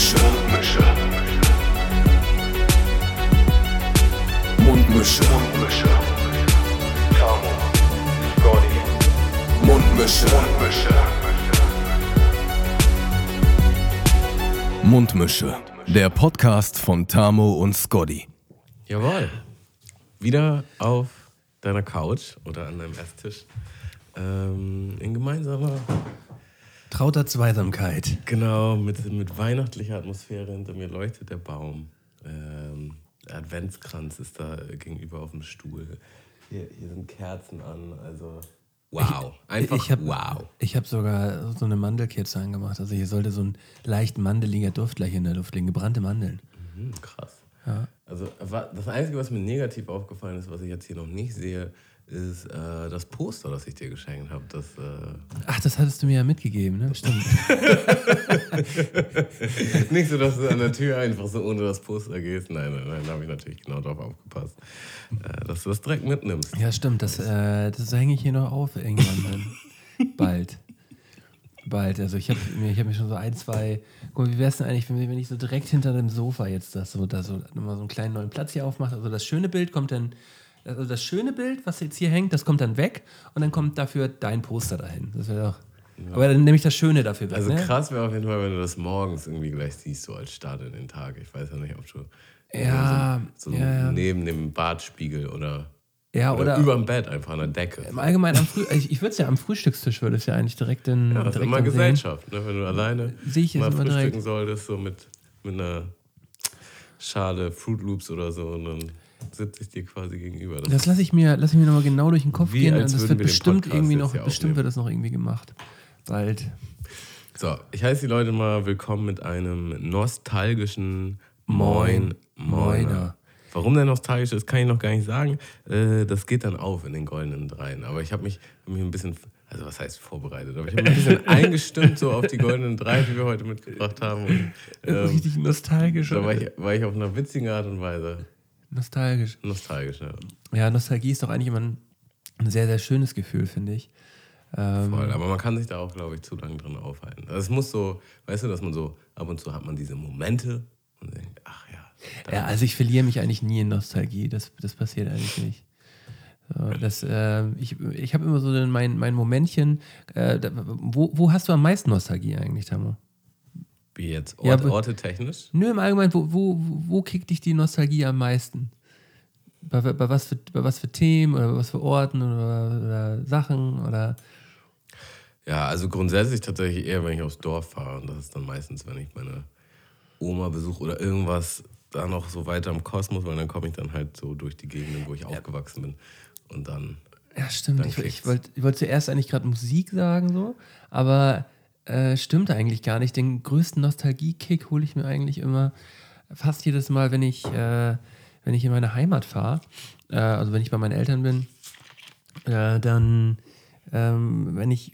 Mundmische. Mundmische. Mundmische. Mundmische. Tamo. Scotty. Mundmische. Mundmische. Mundmische. Der Podcast von Tamo und Scotty. Jawohl. Wieder auf deiner Couch oder an deinem Esstisch. Ähm, in gemeinsamer, Trauter Zweisamkeit. genau, mit, mit weihnachtlicher Atmosphäre. Hinter mir leuchtet der Baum. Ähm, der Adventskranz ist da gegenüber auf dem Stuhl. Hier, hier sind Kerzen an. Also, wow. Einfach ich hab, wow. Ich habe sogar so eine Mandelkerze angemacht. Also hier sollte so ein leicht mandeliger Duft gleich in der Luft liegen. Gebrannte Mandeln. Hm, krass. Also wa- das Einzige, was mir negativ aufgefallen ist, was ich jetzt hier noch nicht sehe, ist äh, das Poster, das ich dir geschenkt habe. Das, äh, Ach, das hattest du mir ja mitgegeben, ne? Stimmt. nicht so, dass du an der Tür einfach so ohne das Poster gehst. Nein, nein, nein, da habe ich natürlich genau drauf aufgepasst, äh, dass du das direkt mitnimmst. Ja, stimmt. Das, äh, das hänge ich hier noch auf irgendwann dann. Bald. Bald. Also ich habe mir, ich hab mir schon so ein, zwei. Guck mal, wie wäre es denn eigentlich, wenn, wenn ich so direkt hinter dem Sofa jetzt das so, da so nochmal so einen kleinen neuen Platz hier aufmache? Also das schöne Bild kommt dann. Also das schöne Bild, was jetzt hier hängt, das kommt dann weg und dann kommt dafür dein Poster dahin. Das wäre doch. Aber dann nehme ich das Schöne dafür weg. Also ne? krass wäre auf jeden Fall, wenn du das morgens irgendwie gleich siehst, so als Start in den Tag. Ich weiß ja nicht, ob du Ja, so ja, ja. neben dem Badspiegel oder, Ja, oder, oder, über dem Bett einfach an der Decke. im Allgemeinen am Früh ich, ich würde es ja am Frühstückstisch würde es ja eigentlich direkt in Ja, das ist immer. Gesellschaft, ne? wenn du alleine Sehe ich mal frühstücken direkt. solltest, so mit, mit einer Schale Fruit Loops oder so und dann sitze ich dir quasi gegenüber. Das Das lasse ich mir, lass ich mir nochmal genau durch den Kopf gehen das wird wir bestimmt irgendwie noch, bestimmt wird das noch irgendwie gemacht. Bald. So, ich heiße die Leute mal willkommen mit einem nostalgischen Moin Moiner. Moiner. Warum der nostalgisch ist, kann ich noch gar nicht sagen. Äh, Das geht dann auf in den goldenen Dreien. Aber ich habe mich, hab mich ein bisschen, also was heißt vorbereitet, aber ich habe mich ein bisschen eingestimmt so auf die goldenen Drei, die wir heute mitgebracht haben. Und, ähm, Richtig nostalgisch. da war ich, war ich auf einer witzigen Art und Weise Nostalgisch. nostalgisch. Ja. Ja, Nostalgie ist doch eigentlich immer ein, sehr, sehr schönes Gefühl, finde ich. Ähm, Voll, aber man kann sich da auch, glaube ich, zu lange drin aufhalten. Also es muss so, weißt du, dass man so, ab und zu hat man diese Momente und denkt, ach ja, ja, also ich verliere mich eigentlich nie in Nostalgie. Das, das passiert eigentlich nicht. Das, äh, ich ich habe immer so mein, mein Momentchen. Äh, wo, wo hast du am meisten Nostalgie eigentlich, Tamo? Wie jetzt Ja, Ort, aber- Orte technisch. Nö, im Allgemeinen, wo, wo, wo kickt dich die Nostalgie am meisten? Bei, bei, was für, bei was für Themen oder was für Orten oder, oder Sachen oder. Ja, also grundsätzlich tatsächlich eher, wenn ich aufs Dorf fahre. Und das ist dann meistens, wenn ich meine Oma besuche oder irgendwas da noch so weiter im Kosmos, weil dann komme ich dann halt so durch die Gegenden, wo ich aufgewachsen bin. Und dann, Ja, stimmt. Dann Ich, ich wollte ich wollt zuerst eigentlich gerade Musik sagen, so, aber äh, stimmt eigentlich gar nicht. Den größten Nostalgie-Kick hole ich mir eigentlich immer fast jedes Mal, wenn ich, äh, wenn ich in meine Heimat fahre. Äh, also wenn ich bei meinen Eltern bin, äh, dann, ähm, wenn ich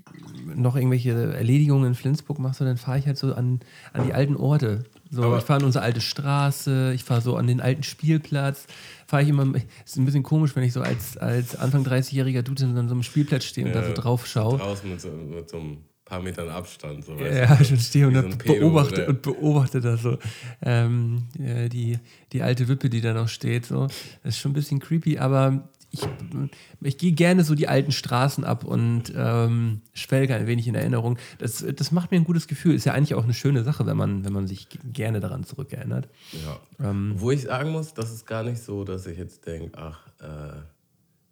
noch irgendwelche Erledigungen in Flensburg mache, so, dann fahre ich halt so an, an die alten Orte. So, Aber- ich fahre an unsere alte Straße, ich fahre so an den alten Spielplatz. Fahre ich immer, ist ein bisschen komisch, wenn ich so als, als Anfang 30-jähriger Dude an so einem Spielplatz stehe und da so drauf schaue. draußen mit so, mit so ein paar Metern Abstand. So, Ja, ich stehe und, so Pedo beobachte, und beobachte da so ähm, äh, die, die alte Wippe, die da noch steht. So. Das ist schon ein bisschen creepy, aber ich, ich gehe gerne so die alten Straßen ab und ähm, schwelge ein wenig in Erinnerung. Das, das macht mir ein gutes Gefühl. Ist ja eigentlich auch eine schöne Sache, wenn man, wenn man sich gerne daran zurückerinnert. Ja. Ähm. Wo ich sagen muss, das ist gar nicht so, dass ich jetzt denke, ach, äh,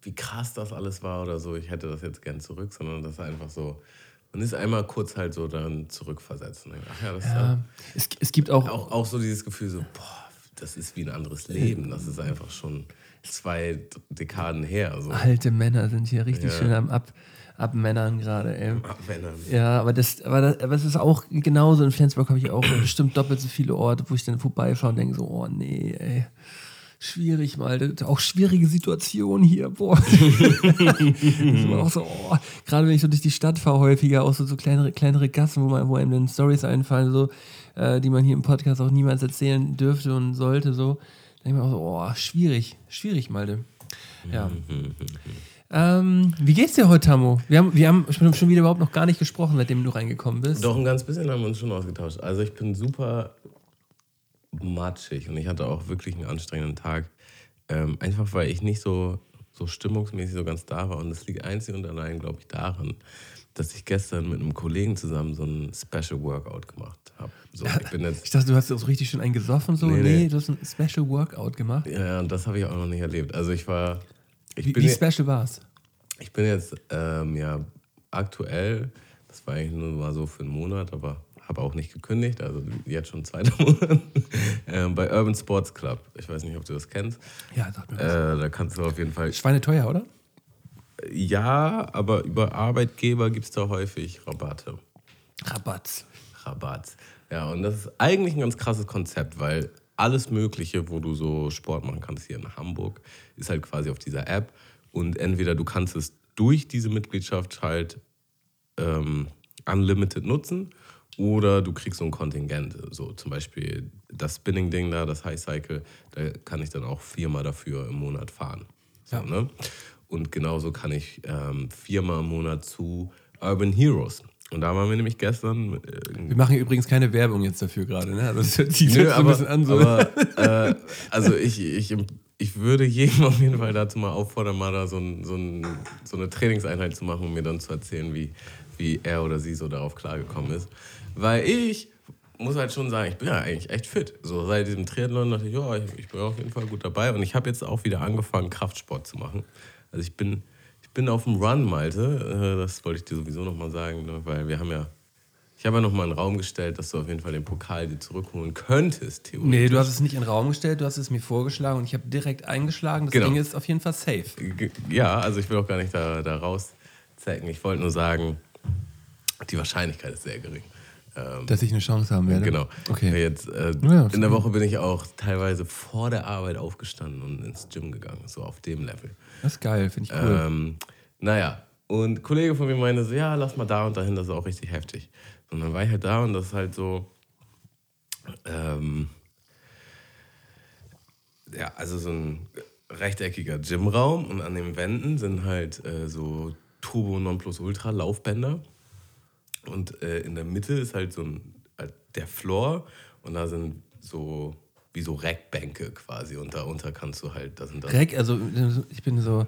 wie krass das alles war oder so, ich hätte das jetzt gern zurück, sondern das ist einfach so, man ist einmal kurz halt so dann zurückversetzt und ach ja, das ist Ja, ja es, es gibt auch, auch, auch so dieses Gefühl so, boah, das ist wie ein anderes Leben, das ist einfach schon zwei Dekaden her. So. alte Männer sind hier richtig Ja. schön am Ab, Abmännern gerade, ey. Männern. Ja, aber das, aber das, aber es ist auch genauso. In Flensburg habe ich auch bestimmt doppelt so viele Orte, wo ich dann vorbeifahre und denke so, oh nee, ey. Schwierig mal, auch schwierige Situation hier, boah. auch so, oh. Gerade wenn ich so durch die Stadt fahre, häufiger auch so, so kleinere, kleinere Gassen, wo, man, wo einem dann Stories einfallen, so, äh, die man hier im Podcast auch niemals erzählen dürfte und sollte, so. Da denke ich mir auch so, oh, schwierig, schwierig, Malte. Ja. Ähm, wie geht's dir heute, Tammo? Wir haben, wir haben schon wieder überhaupt noch gar nicht gesprochen, seitdem du reingekommen bist. Doch, ein ganz bisschen haben wir uns schon ausgetauscht. Also ich bin super matschig und ich hatte auch wirklich einen anstrengenden Tag. Ähm, einfach weil ich nicht so, so stimmungsmäßig so ganz da war. Und das liegt einzig und allein, glaube ich, daran, dass ich gestern mit einem Kollegen zusammen so ein Special Workout gemacht habe. So, ich, Ich dachte, du hast so richtig schön einen gesoffen, so. Nee, Nee, nee. du hast ein Special Workout gemacht. ja, und das habe ich auch noch nicht erlebt. Also ich war, ich Wie, wie special war's? ich bin jetzt ähm, ja aktuell, das war eigentlich nur mal so für einen Monat, aber habe auch nicht gekündigt, also jetzt schon zweiter Monat, ähm, bei Urban Sports Club. Ich weiß nicht, ob du das kennst. Ja, sag mir Äh, was. da kannst du auf jeden Fall Schweine teuer, oder? Ja, aber über Arbeitgeber gibt es da häufig Rabatte. Rabatz. Rabatt. Ja, und das ist eigentlich ein ganz krasses Konzept, weil alles Mögliche, wo du so Sport machen kannst hier in Hamburg, ist halt quasi auf dieser App. Und entweder du kannst es durch diese Mitgliedschaft halt ähm, unlimited nutzen oder du kriegst so ein Kontingent. So zum Beispiel das Spinning-Ding da, das High Cycle, da kann ich dann auch viermal dafür im Monat fahren. So, Ja. ne? Und genauso kann ich ähm, viermal im Monat zu Urban Heroes. Und da waren wir nämlich gestern. Äh, Wir machen übrigens keine Werbung jetzt dafür gerade, ne? Also das hört sich Nö, so ein aber, bisschen an. So. aber äh, also ich, ich, ich würde jedem auf jeden Fall dazu mal auffordern, mal da so, ein, so, ein, so eine Trainingseinheit zu machen, um mir dann zu erzählen, wie, wie er oder sie so darauf klargekommen ist. Weil ich muss halt schon sagen, ich bin ja eigentlich echt fit. So seit diesem Triathlon dachte ich, ja, ich, ich bin auf jeden Fall gut dabei. Und ich habe jetzt auch wieder angefangen, Kraftsport zu machen. Also ich bin, ich bin auf dem Run, Malte. Äh, Das wollte ich dir sowieso nochmal sagen, ne? weil wir haben ja ich habe ja nochmal in den Raum gestellt, dass du auf jeden Fall den Pokal dir zurückholen könntest, theoretisch. nee, du hast es nicht in den Raum gestellt, du hast es mir vorgeschlagen und ich habe direkt eingeschlagen. Das Genau. Ding ist auf jeden Fall safe. Ja, also ich will auch gar nicht da, da rauszecken. Ich wollte nur sagen, die Wahrscheinlichkeit ist sehr gering. Ähm, Dass ich eine Chance haben werde. genau. Okay. Jetzt, äh, Ja, in der Woche bin ich auch teilweise vor der Arbeit aufgestanden und ins Gym gegangen, so auf dem Level. Das ist geil, finde ich cool. Ähm, naja, und ein Kollege von mir meinte so, ja, lass mal da und dahin, das ist auch richtig heftig. Und dann war ich halt da und das ist halt so, ähm, ja, also so ein rechteckiger Gymraum und an den Wänden sind halt äh, so Turbo Nonplusultra Laufbänder und äh, in der Mitte ist halt so ein, äh, der Floor und da sind so wie so Rackbänke quasi und darunter kannst du halt, da sind dann Reck, also ich bin so,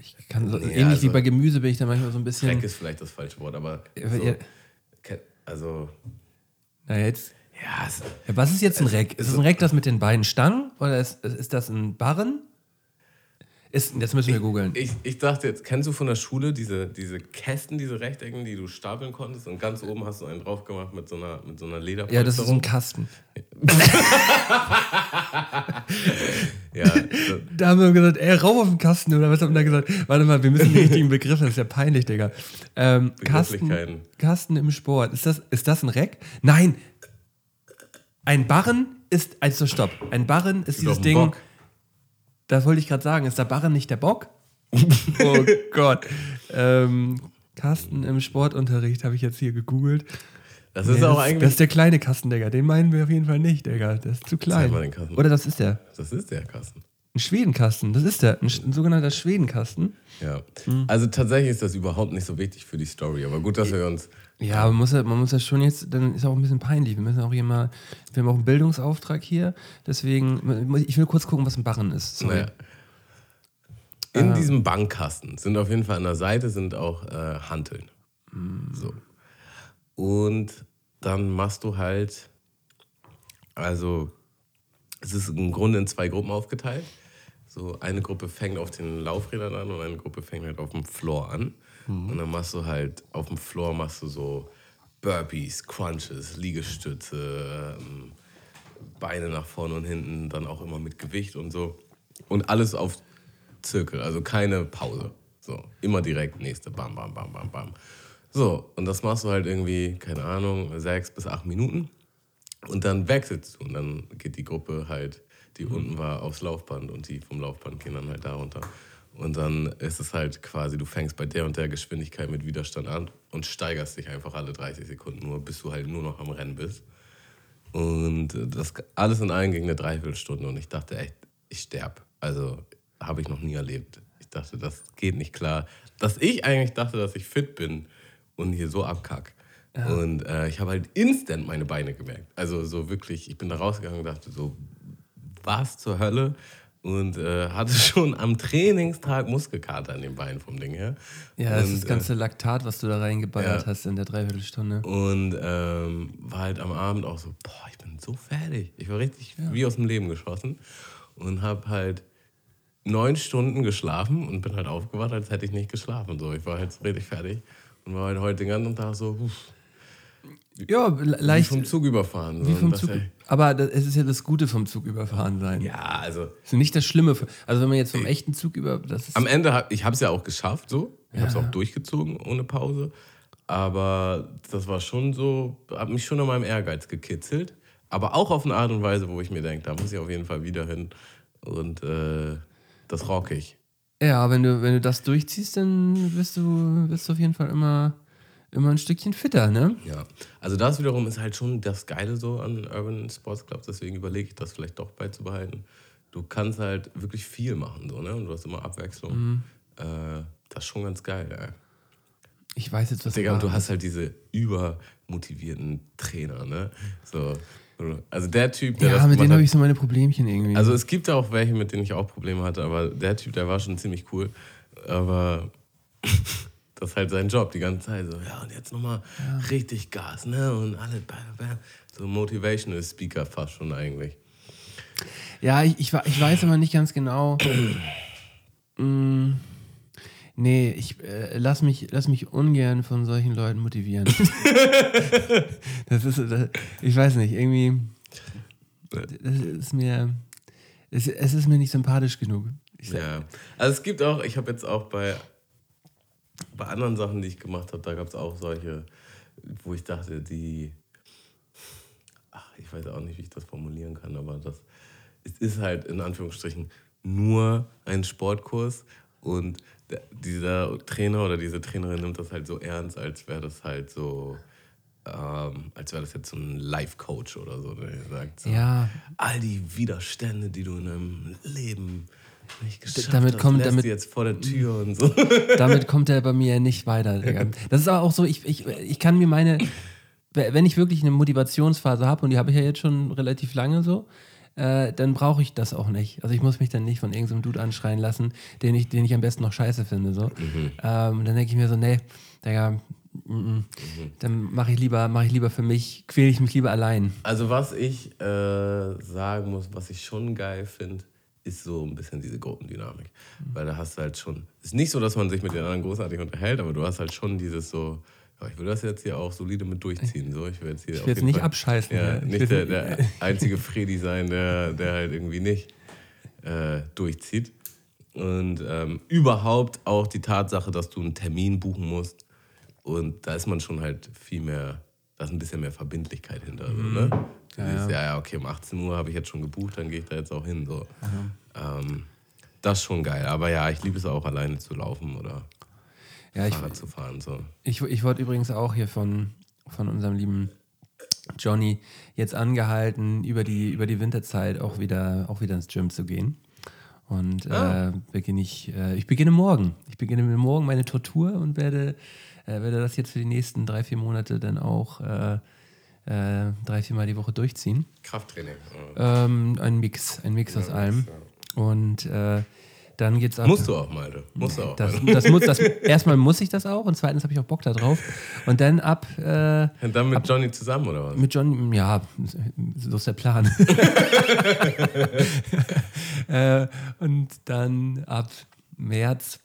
ich kann so Ja, ähnlich also- wie bei Gemüse bin ich da manchmal so ein bisschen. Rack ist vielleicht das falsche Wort, aber so, ja. also Na jetzt. ja, es, was ist jetzt ein Reck? Ist es- es ein Reck, das mit den beiden Stangen? Oder ist, ist das ein Barren? Ist, das müssen wir googeln. ich, ich dachte jetzt, kennst du von der Schule diese, diese Kästen, diese Rechtecken, die du stapeln konntest und ganz oben hast du einen drauf gemacht mit so einer, mit so einer Lederpolsterung? Ja, das ist ein Kasten. Ja, das- Da haben wir gesagt, ey, rauf auf den Kasten oder was haben wir da gesagt? Warte mal, wir müssen die richtigen Begriffe, das ist ja peinlich, Digga. Ähm, Kasten. Kasten im Sport. Ist das, ist das ein Reck? Nein. Ein Barren ist, also stopp. Ein Barren ist dieses Ding, Bock. Das wollte ich gerade sagen, ist der Barren nicht der Bock? oh Gott. Ähm, Kasten im Sportunterricht habe ich jetzt hier gegoogelt. das ist Nee, auch das, eigentlich. das ist der kleine Kasten, Digga. Den meinen wir auf jeden Fall nicht, Digga. Der ist zu klein. Oder das ist der. das ist der Kasten. Ein Schwedenkasten, das ist der. Ein, ein sogenannter Schwedenkasten. Ja. Hm. Also tatsächlich ist das überhaupt nicht so wichtig für die Story, aber gut, dass wir uns. Ja, man muss ja, man muss ja schon jetzt, dann ist auch ein bisschen peinlich. Wir müssen auch hier mal, wir haben auch einen Bildungsauftrag hier. Deswegen, ich will kurz gucken, was ein Barren ist. Sorry. Naja. In diesem Bankkasten sind auf jeden Fall an der Seite sind auch äh, Hanteln. So. Und dann machst du halt, also es ist im Grunde in zwei Gruppen aufgeteilt. So eine Gruppe fängt auf den Laufrädern an und eine Gruppe fängt halt auf dem Floor an. Und dann machst du halt, auf dem Floor machst du so Burpees, Crunches, Liegestütze, ähm, Beine nach vorne und hinten, dann auch immer mit Gewicht und so. Und alles auf Zirkel, also keine Pause. So, immer direkt nächste, bam, bam, bam, bam, bam. So, und das machst du halt irgendwie, keine Ahnung, sechs bis acht Minuten. Und dann wechselst du und dann geht die Gruppe halt, die unten war, aufs Laufband und die vom Laufband gehen dann halt da runter. Und dann ist es halt quasi, du fängst bei der und der Geschwindigkeit mit Widerstand an und steigerst dich einfach alle 30 Sekunden nur, bis du halt nur noch am Rennen bist. Und das alles in allem ging eine Dreiviertelstunde und ich dachte echt, ich sterb. Also habe ich noch nie erlebt. Ich dachte, das geht nicht klar. Dass ich eigentlich dachte, dass ich fit bin und hier so abkack. Und äh, ich habe halt instant meine Beine gemerkt. Also so wirklich, ich bin da rausgegangen und dachte so, was zur Hölle? Und äh, hatte schon am Trainingstag Muskelkater an den Beinen vom Ding her. Ja, das und, ist das ganze Laktat, was du da reingeballert ja. hast in der Dreiviertelstunde. Und ähm, war halt am Abend auch so, boah, ich bin so fertig. Ich war richtig wie aus dem Leben geschossen und habe halt neun Stunden geschlafen und bin halt aufgewacht, als hätte ich nicht geschlafen. So, ich war halt so richtig fertig und war halt heute den ganzen Tag so, uff, Ja, le- wie leicht. vom Zug überfahren. So. Wie vom Zug. ey, Aber es ist ja das Gute vom Zug überfahren sein. Ja, also ist nicht das Schlimme. Also wenn man jetzt vom echten Zug über. Das ist, am Ende, hab, ich habe es ja auch geschafft, so. Ich habe es auch durchgezogen ohne Pause. Aber das war schon so, hat mich schon an meinem Ehrgeiz gekitzelt. Aber auch auf eine Art und Weise, wo ich mir denke, da muss ich auf jeden Fall wieder hin. Und äh, das rock ich. ja, wenn du, wenn du das durchziehst, dann bist du, bist du auf jeden Fall immer, immer ein Stückchen fitter, ne? Ja, also das wiederum ist halt schon das Geile so an Urban Sports Clubs, deswegen überlege ich das vielleicht doch beizubehalten. Du kannst halt wirklich viel machen, so, ne? Und du hast immer Abwechslung. Äh, das ist schon ganz geil, ey. Ich weiß jetzt, was Digga, und du hast halt diese übermotivierten Trainer, ne? So, also der Typ, der Ja, mit denen habe ich so meine Problemchen irgendwie. also es gibt auch welche, mit denen ich auch Probleme hatte, aber der Typ, der war schon ziemlich cool. Aber das ist halt sein Job die ganze Zeit. So, ja, und jetzt nochmal richtig Gas, ne? Und alle, bam, bam. so Motivational Speaker fast schon eigentlich. Ja, ich, ich, ich weiß aber nicht ganz genau. mm, nee, ich äh, lass, mich, lass mich ungern von solchen Leuten motivieren. das ist, das, ich weiß nicht, irgendwie. Das ist mir. Es, es ist mir nicht sympathisch genug. Ich sag, Ja. Also es gibt auch, ich habe jetzt auch bei, bei anderen Sachen, die ich gemacht habe, da gab es auch solche, wo ich dachte, die, ach, ich weiß auch nicht, wie ich das formulieren kann, aber das es ist halt in Anführungsstrichen nur ein Sportkurs und dieser Trainer oder diese Trainerin nimmt das halt so ernst, als wäre das halt so, ähm, als wäre das jetzt so ein Life-Coach oder so, der sagt so, Ja. all die Widerstände, die du in deinem Leben damit kommt- damit- jetzt vor der Tür und so. Damit kommt er bei mir nicht weiter. Digga. Das ist aber auch so, ich, ich, ich kann mir meine, wenn ich wirklich eine Motivationsphase habe, und die habe ich ja jetzt schon relativ lange so, äh, dann brauche ich das auch nicht. Also ich muss mich dann nicht von irgendeinem Dude anschreien lassen, den ich, den ich am besten noch scheiße finde. So. Ähm, dann denke ich mir so, nee, Digga, mm. dann mache ich, lieber, mach ich lieber für mich, quäle ich mich lieber allein. Also was ich äh, sagen muss, was ich schon geil finde, ist so ein bisschen diese Gruppendynamik. Weil da hast du halt schon, ist nicht so, dass man sich mit den anderen großartig unterhält, aber du hast halt schon dieses so, ja, ich will das jetzt hier auch solide mit durchziehen. So. Ich will jetzt, hier Ich will jetzt nicht Fall- abscheißen. Ja. Ich nicht der, der einzige Fredi sein, der, der halt irgendwie nicht äh, durchzieht. Und ähm, überhaupt auch die Tatsache, dass du einen Termin buchen musst. Und da ist man schon halt viel mehr, da ist ein bisschen mehr Verbindlichkeit hinter. So, ne? ja, ja. ja, ja, okay, um 18 Uhr habe ich jetzt schon gebucht, dann gehe ich da jetzt auch hin. So. Ähm, das ist schon geil. Aber ja, ich liebe es auch, alleine zu laufen oder Ja, ich, Fahrrad zu fahren. So. Ich, ich wurde übrigens auch hier von, von unserem lieben Johnny jetzt angehalten, über die, über die Winterzeit auch wieder, auch wieder ins Gym zu gehen. Und Ah. äh, beginne ich, äh, ich beginne morgen. Ich beginne morgen meine Tortur und werde, äh, werde das jetzt für die nächsten drei, vier Monate dann auch äh, äh, drei, vier Mal die Woche durchziehen. Krafttraining. Ähm, ein Mix, ein Mix aus allem. Und äh, dann geht's ab. Musst du auch, Malte. Musst du auch. Das, das muss, das, erstmal muss ich das auch und zweitens habe ich auch Bock da drauf. Und dann ab äh, Und dann mit Johnny zusammen, oder was? mit John, ja, so ist der Plan. äh, und dann ab März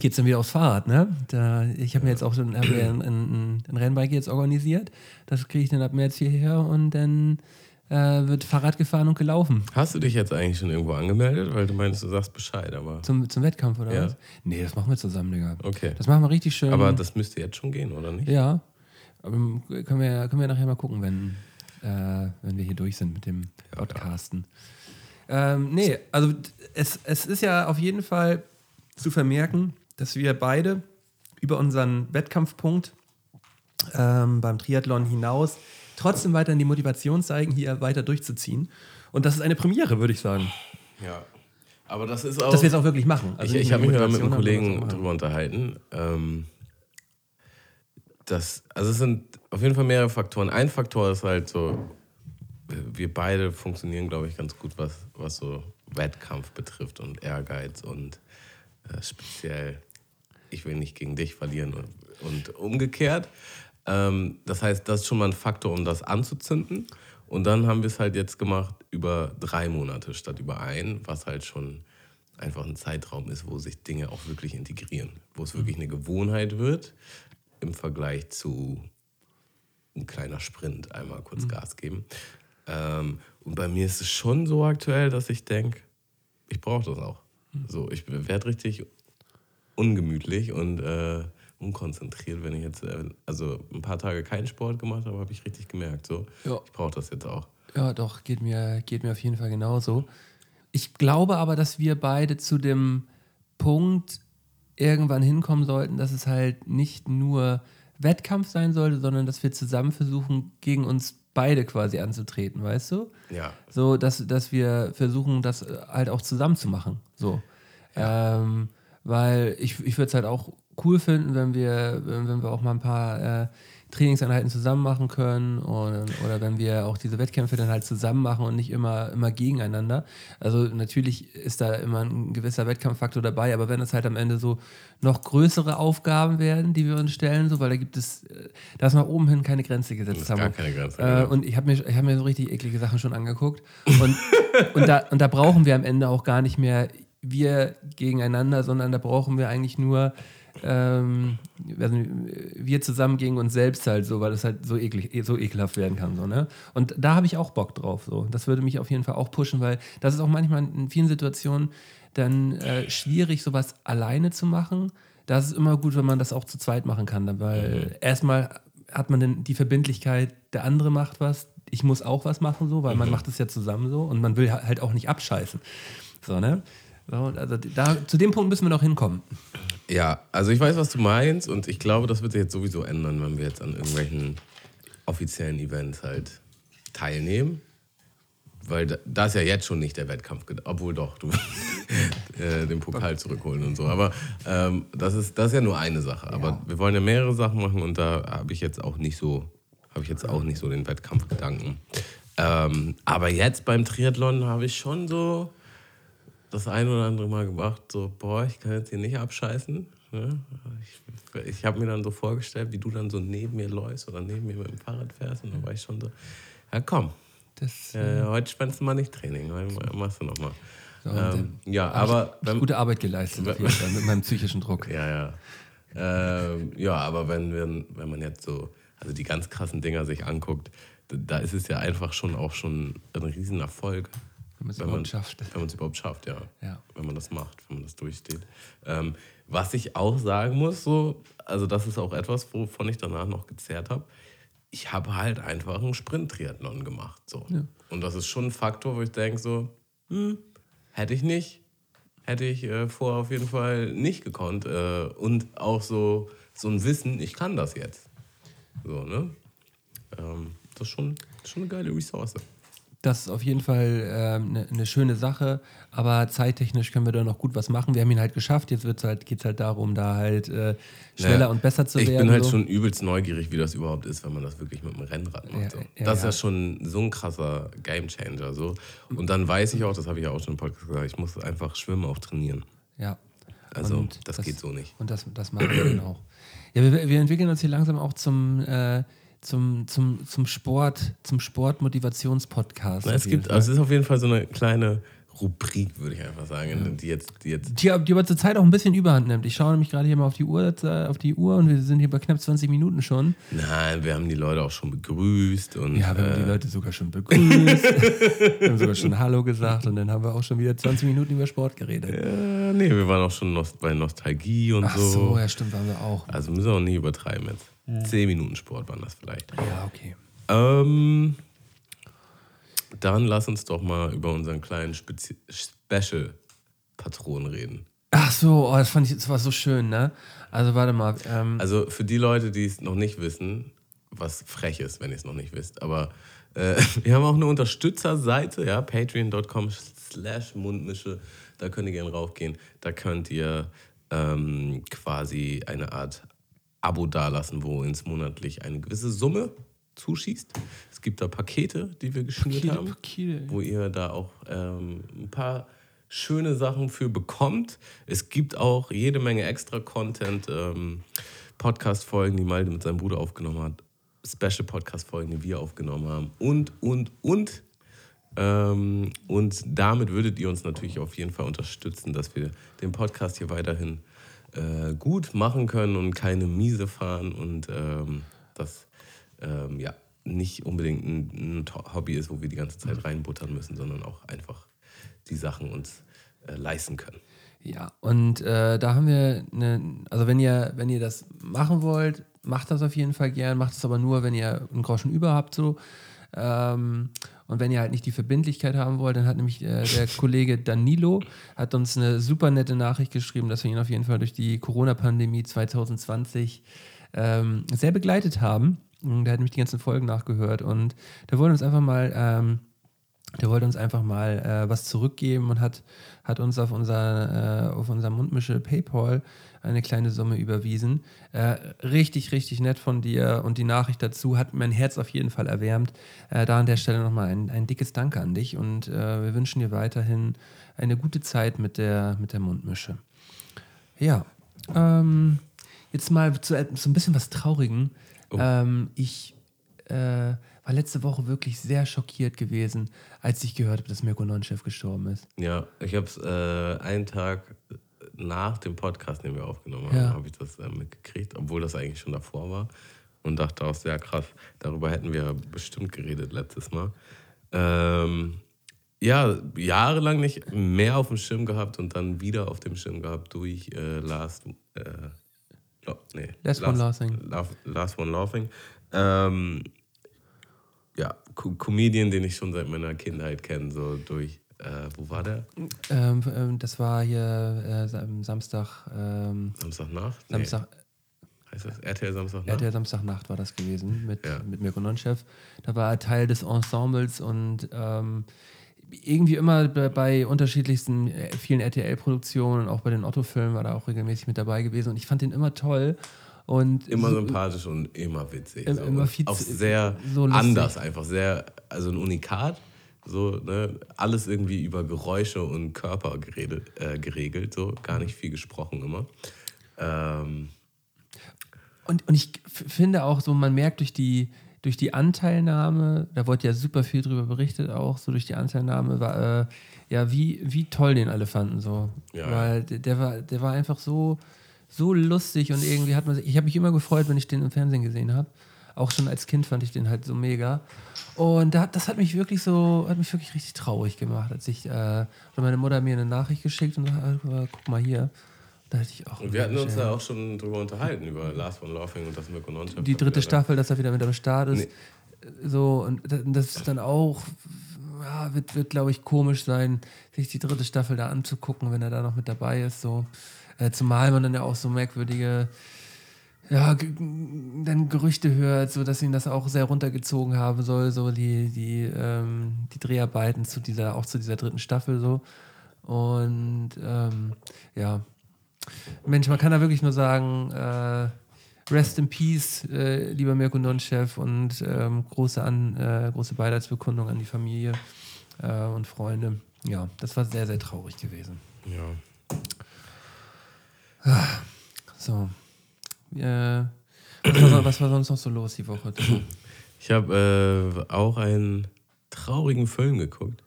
geht es dann wieder aufs Fahrrad. Ne? Da, ich habe mir jetzt auch so ein, ein, ein, ein Rennbike jetzt organisiert. Das kriege ich dann ab März hierher und dann äh, wird Fahrrad gefahren und gelaufen. Hast du dich jetzt eigentlich schon irgendwo angemeldet? Weil du meinst, du sagst Bescheid, aber. Zum, zum Wettkampf oder Ja. was? Nee, das machen wir zusammen, Digga. Okay. Das machen wir richtig schön. Aber das müsste jetzt schon gehen, oder nicht? Ja, aber können wir, können wir nachher mal gucken, wenn, äh, wenn wir hier durch sind mit dem Podcasten. Ähm, nee, also es, es ist ja auf jeden Fall zu vermerken, dass wir beide über unseren Wettkampfpunkt ähm, beim Triathlon hinaus trotzdem weiterhin die Motivation zeigen, hier weiter durchzuziehen. Und das ist eine Premiere, würde ich sagen. Ja. Aber das ist auch. Dass wir es auch wirklich machen. Also ich ich habe mich mal mit einem Kollegen drüber unterhalten. Ähm, das, also es sind auf jeden Fall mehrere Faktoren. Ein Faktor ist halt so, wir beide funktionieren, glaube ich, ganz gut, was, was so Wettkampf betrifft und Ehrgeiz und äh, speziell, ich will nicht gegen dich verlieren und, umgekehrt. Ähm, das heißt, das ist schon mal ein Faktor, um das anzuzünden. Und dann haben wir es halt jetzt gemacht über drei Monate statt über einen, was halt schon einfach ein Zeitraum ist, wo sich Dinge auch wirklich integrieren, wo es wirklich eine Gewohnheit wird im Vergleich zu ein kleiner Sprint, einmal kurz mhm. Gas geben. Ähm, und bei mir ist es schon so aktuell, dass ich denke, ich brauche das auch. Mhm. So, ich werde richtig ungemütlich und äh, unkonzentriert, wenn ich jetzt äh, also ein paar Tage keinen Sport gemacht habe, habe ich richtig gemerkt, so ja. ich brauche das jetzt auch. Ja, doch, geht mir, geht mir auf jeden Fall genauso. Ich glaube aber, dass wir beide zu dem Punkt irgendwann hinkommen sollten, dass es halt nicht nur Wettkampf sein sollte, sondern dass wir zusammen versuchen, gegen uns beide quasi anzutreten, weißt du? Ja. So, dass, dass wir versuchen, das halt auch zusammen zu machen. So. Ja. Ähm, weil ich, ich würde es halt auch cool finden, wenn wir, wenn wir auch mal ein paar äh, Trainingseinheiten zusammen machen können oder, oder wenn wir auch diese Wettkämpfe dann halt zusammen machen und nicht immer, immer gegeneinander. Also natürlich ist da immer ein gewisser Wettkampffaktor dabei, aber wenn es halt am Ende so noch größere Aufgaben werden, die wir uns stellen, so, weil da gibt es, äh, da ist nach oben hin keine Grenze gesetzt. Ist gar keine Grenze. Äh, und ich habe mir, hab mir so richtig eklige Sachen schon angeguckt. Und, und, da, und da brauchen wir am Ende auch gar nicht mehr wir gegeneinander, sondern da brauchen wir eigentlich nur ähm, also wir zusammen gegen uns selbst halt so, weil es halt so, eklig, so ekelhaft werden kann. So, ne? Und da habe ich auch Bock drauf. So. Das würde mich auf jeden Fall auch pushen, weil das ist auch manchmal in vielen Situationen dann äh, schwierig, sowas alleine zu machen. Da ist es immer gut, wenn man das auch zu zweit machen kann, weil mhm. erstmal hat man dann die Verbindlichkeit, der andere macht was, ich muss auch was machen, so, weil mhm. man macht es ja zusammen so und man will halt auch nicht abscheißen. So, ne? So, also da, zu dem Punkt müssen wir noch hinkommen. Ja, also ich weiß, was du meinst und ich glaube, das wird sich jetzt sowieso ändern, wenn wir jetzt an irgendwelchen offiziellen Events halt teilnehmen. Weil da, da ist ja jetzt schon nicht der Wettkampf, obwohl doch, du äh, den Pokal zurückholen und so. Aber ähm, das, ist, das ist ja nur eine Sache. Aber ja. wir wollen ja mehrere Sachen machen und da habe ich jetzt auch nicht so, habe ich jetzt auch nicht so den Wettkampfgedanken. Ähm, aber jetzt beim Triathlon habe ich schon so, das ein oder andere Mal gemacht, so, boah, ich kann jetzt hier nicht abscheißen. Ne? Ich, ich habe mir dann so vorgestellt, wie du dann so neben mir läufst oder neben mir mit dem Fahrrad fährst. Und dann war ich schon so, ja komm, das, äh, heute spannst du mal nicht Training, heute machst du nochmal. So, ähm, ja, aber. Ich, wenn, gute Arbeit geleistet wenn, mit meinem psychischen Druck. Ja, ja. Ähm, ja, aber wenn, wenn, wenn man jetzt so, also die ganz krassen Dinger sich anguckt, da ist es ja einfach schon auch schon ein Riesenerfolg. Wenn man es überhaupt schafft. Wenn man es überhaupt schafft, ja. ja. Wenn man das macht, wenn man das durchsteht. Ähm, was ich auch sagen muss, so, also das ist auch etwas, wovon ich danach noch gezerrt habe. Ich habe halt einfach einen Sprint-Triathlon gemacht. So. Ja. Und das ist schon ein Faktor, wo ich denke, so, hm, hätte ich nicht. Hätte ich äh, vorher auf jeden Fall nicht gekonnt. Äh, und auch so, so ein Wissen, ich kann das jetzt. So, ne? Ähm, das ist schon, schon eine geile Ressource das ist auf jeden Fall eine ähm, ne, ne schöne Sache, aber zeittechnisch können wir da noch gut was machen. Wir haben ihn halt geschafft, jetzt halt, geht es halt darum, da halt äh, schneller naja, und besser zu ich werden. Ich bin halt so. schon übelst neugierig, wie das überhaupt ist, wenn man das wirklich mit dem Rennrad macht. Ja, so. ja, das ist ja. schon so ein krasser Gamechanger. So. Und dann weiß ich auch, das habe ich ja auch schon im Podcast gesagt, ich muss einfach Schwimmen auch trainieren. Ja. Also das, das, geht so nicht. Und das, das machen wir dann auch. Ja, wir, wir entwickeln uns hier langsam auch zum... Äh, zum, zum, zum Sport, zum Sportmotivationspodcast. Es gibt, also es ist auf jeden Fall so eine kleine Rubrik, würde ich einfach sagen, ja. die jetzt, die jetzt. Die, die aber zur Zeit auch ein bisschen Überhand nimmt. Ich schaue nämlich gerade hier mal auf die Uhr, äh, auf die Uhr und wir sind hier bei knapp 20 Minuten schon. Nein, wir haben die Leute auch schon begrüßt und. Ja, wir äh, haben die Leute sogar schon begrüßt. wir haben sogar schon Hallo gesagt und dann haben wir auch schon wieder 20 Minuten über Sport geredet. Ja, nee, wir waren auch schon bei Nostalgie und Ach so. Ach so, ja, stimmt, waren wir auch. Also müssen wir auch nicht übertreiben jetzt. Mhm. Zehn Minuten Sport waren das vielleicht. Ja, okay. Ähm, dann lass uns doch mal über unseren kleinen Spezi Special-Patron reden. Ach so, oh, das fand ich, das war so schön, ne? Also warte mal. Ähm also für die Leute, die es noch nicht wissen, was frech ist, wenn ihr es noch nicht wisst, aber äh, wir haben auch eine Unterstützerseite, ja, patreon.com slash Mundmische, da könnt ihr gerne raufgehen. Da könnt ihr ähm, quasi eine Art Abo dalassen, wo uns monatlich eine gewisse Summe zuschießt. Es gibt da Pakete, die wir geschnürt Pakete, haben, Pakete. wo ihr da auch ähm, ein paar schöne Sachen für bekommt. Es gibt auch jede Menge extra Content, ähm, Podcast-Folgen, die Malte mit seinem Bruder aufgenommen hat, Special-Podcast-Folgen, die wir aufgenommen haben und, und, und. Ähm, und damit würdet ihr uns natürlich auf jeden Fall unterstützen, dass wir den Podcast hier weiterhin äh, gut machen können und keine Miese fahren und ähm, das ähm, ja nicht unbedingt ein, ein Hobby ist, wo wir die ganze Zeit reinbuttern müssen, sondern auch einfach die Sachen uns äh, leisten können. Ja, und äh, da haben wir eine, also wenn ihr, wenn ihr das machen wollt, macht das auf jeden Fall gern, macht es aber nur, wenn ihr einen Groschen über habt, so. Ähm, und wenn ihr halt nicht die Verbindlichkeit haben wollt, dann hat nämlich äh, der Kollege Danilo hat uns eine super nette Nachricht geschrieben, dass wir ihn auf jeden Fall durch die Corona-Pandemie 2020 ähm, sehr begleitet haben. Und Der hat nämlich die ganzen Folgen nachgehört und der wollte uns einfach mal ähm, der wollte uns einfach mal äh, was zurückgeben und hat, hat uns auf unser, äh, auf unser Mundmische PayPal eine kleine Summe überwiesen. Äh, richtig, richtig nett von dir und die Nachricht dazu hat mein Herz auf jeden Fall erwärmt. Äh, da an der Stelle nochmal ein, ein dickes Danke an dich und äh, wir wünschen dir weiterhin eine gute Zeit mit der, mit der Mundmische. Ja, ähm, jetzt mal zu et- so ein bisschen was Traurigen. Ähm, ich äh, war letzte Woche wirklich sehr schockiert gewesen, als ich gehört habe, dass Mirko Nonchef gestorben ist. Ja, ich habe es äh, einen Tag nach dem Podcast, den wir aufgenommen haben, Ja. habe ich das äh, mitgekriegt, obwohl das eigentlich schon davor war. Und dachte auch sehr krass. Darüber hätten wir bestimmt geredet letztes Mal. Ähm, ja, jahrelang nicht mehr auf dem Schirm gehabt und dann wieder auf dem Schirm gehabt durch äh, Last, äh, nee, Last One Laughing. Laugh, Last One Laughing. Ähm, ja, Co Comedian, den ich schon seit meiner Kindheit kenne, so durch, äh, wo war der? Ähm, ähm, das war hier äh, Sam- Samstag, ähm, Samstagnacht? Samstag, Nee, heißt das RTL Samstagnacht? RTL Samstagnacht war das gewesen mit, Ja. mit Mirko Nonchef. Da war er Teil des Ensembles und ähm, irgendwie immer bei, bei unterschiedlichsten, äh, vielen RTL-Produktionen, auch bei den Otto-Filmen war er auch regelmäßig mit dabei gewesen und ich fand den immer toll. Und Immer so- sympathisch und immer witzig. Im- so. immer viel auch sehr so anders einfach. Sehr, also ein Unikat. So, ne? Alles irgendwie über Geräusche und Körper geredet, äh, geregelt. So. Gar nicht viel gesprochen immer. Ähm, Und, und ich finde auch so, man merkt durch die, durch die Anteilnahme, da wurde ja super viel drüber berichtet auch, so durch die Anteilnahme, war, äh, ja, wie, wie toll den alle fanden so. Ja. Weil der, der, war, der war einfach so, so lustig und irgendwie hat man sich, ich habe mich immer gefreut, wenn ich den im Fernsehen gesehen habe. Auch schon als Kind fand ich den halt so mega. Und da, das hat mich wirklich so, hat mich wirklich richtig traurig gemacht, als ich, äh, meine Mutter mir eine Nachricht geschickt und sagte, äh, guck mal hier. Da hätte ich auch. und wir hatten uns da auch schon drüber unterhalten, über Last One Laughing und das Mirko Nonchef. die dritte Staffel, dass er wieder mit am Start ist. Nee. So, und da- das ist dann auch, ja, wird, wird glaube ich, komisch sein, sich die dritte Staffel da anzugucken, wenn er da noch mit dabei ist. So. Äh, zumal man dann ja auch so merkwürdige ja, dann Gerüchte hört, so dass ihn das auch sehr runtergezogen haben soll, so die, die, ähm, die Dreharbeiten zu dieser, auch zu dieser dritten Staffel so. Und ähm, ja, Mensch, man kann da wirklich nur sagen, äh, Rest in Peace, äh, lieber Mirko Nonchef und ähm, große, an, äh, große Beileidsbekundung an die Familie äh, und Freunde. Ja, das war sehr, sehr traurig gewesen. Ja. So. Äh, was, war, was war sonst noch so los die Woche? Ich habe äh, auch einen traurigen Film geguckt,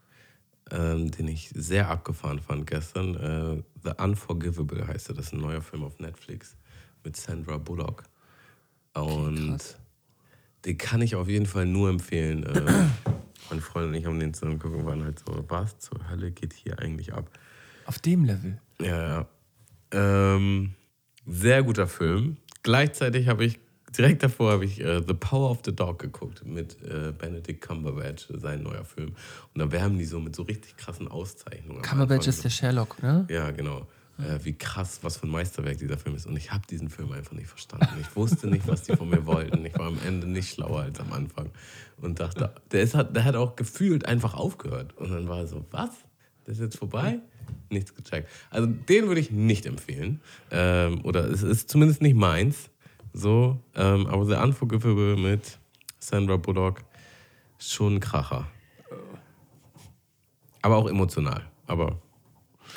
ähm, den ich sehr abgefahren fand gestern. Äh, The Unforgivable heißt er. Das ist ein neuer Film auf Netflix mit Sandra Bullock. Und krass. den kann ich auf jeden Fall nur empfehlen. Äh, meine Freundin und ich haben den zusammen geguckt und waren halt so, was zur Hölle geht hier eigentlich ab? Auf dem Level. Ja, ja. Ähm, sehr guter Film. Gleichzeitig habe ich, direkt davor habe ich äh, The Power of the Dog geguckt mit äh, Benedict Cumberbatch, sein neuer Film. Und da wärmen die so mit so richtig krassen Auszeichnungen. Cumberbatch ist der Sherlock, ne? Ja, genau. Äh, wie krass, was für ein Meisterwerk dieser Film ist. Und ich habe diesen Film einfach nicht verstanden. Ich wusste nicht, was die von mir wollten. Ich war am Ende nicht schlauer als am Anfang. Und dachte, der, ist, hat- der hat auch gefühlt einfach aufgehört. Und dann war er so, was? Das ist jetzt vorbei? Nichts gecheckt. Also den würde ich nicht empfehlen. Ähm, oder es ist zumindest nicht meins. So, ähm, aber The Unforgivable mit Sandra Bullock schon ein Kracher. Aber auch emotional. Aber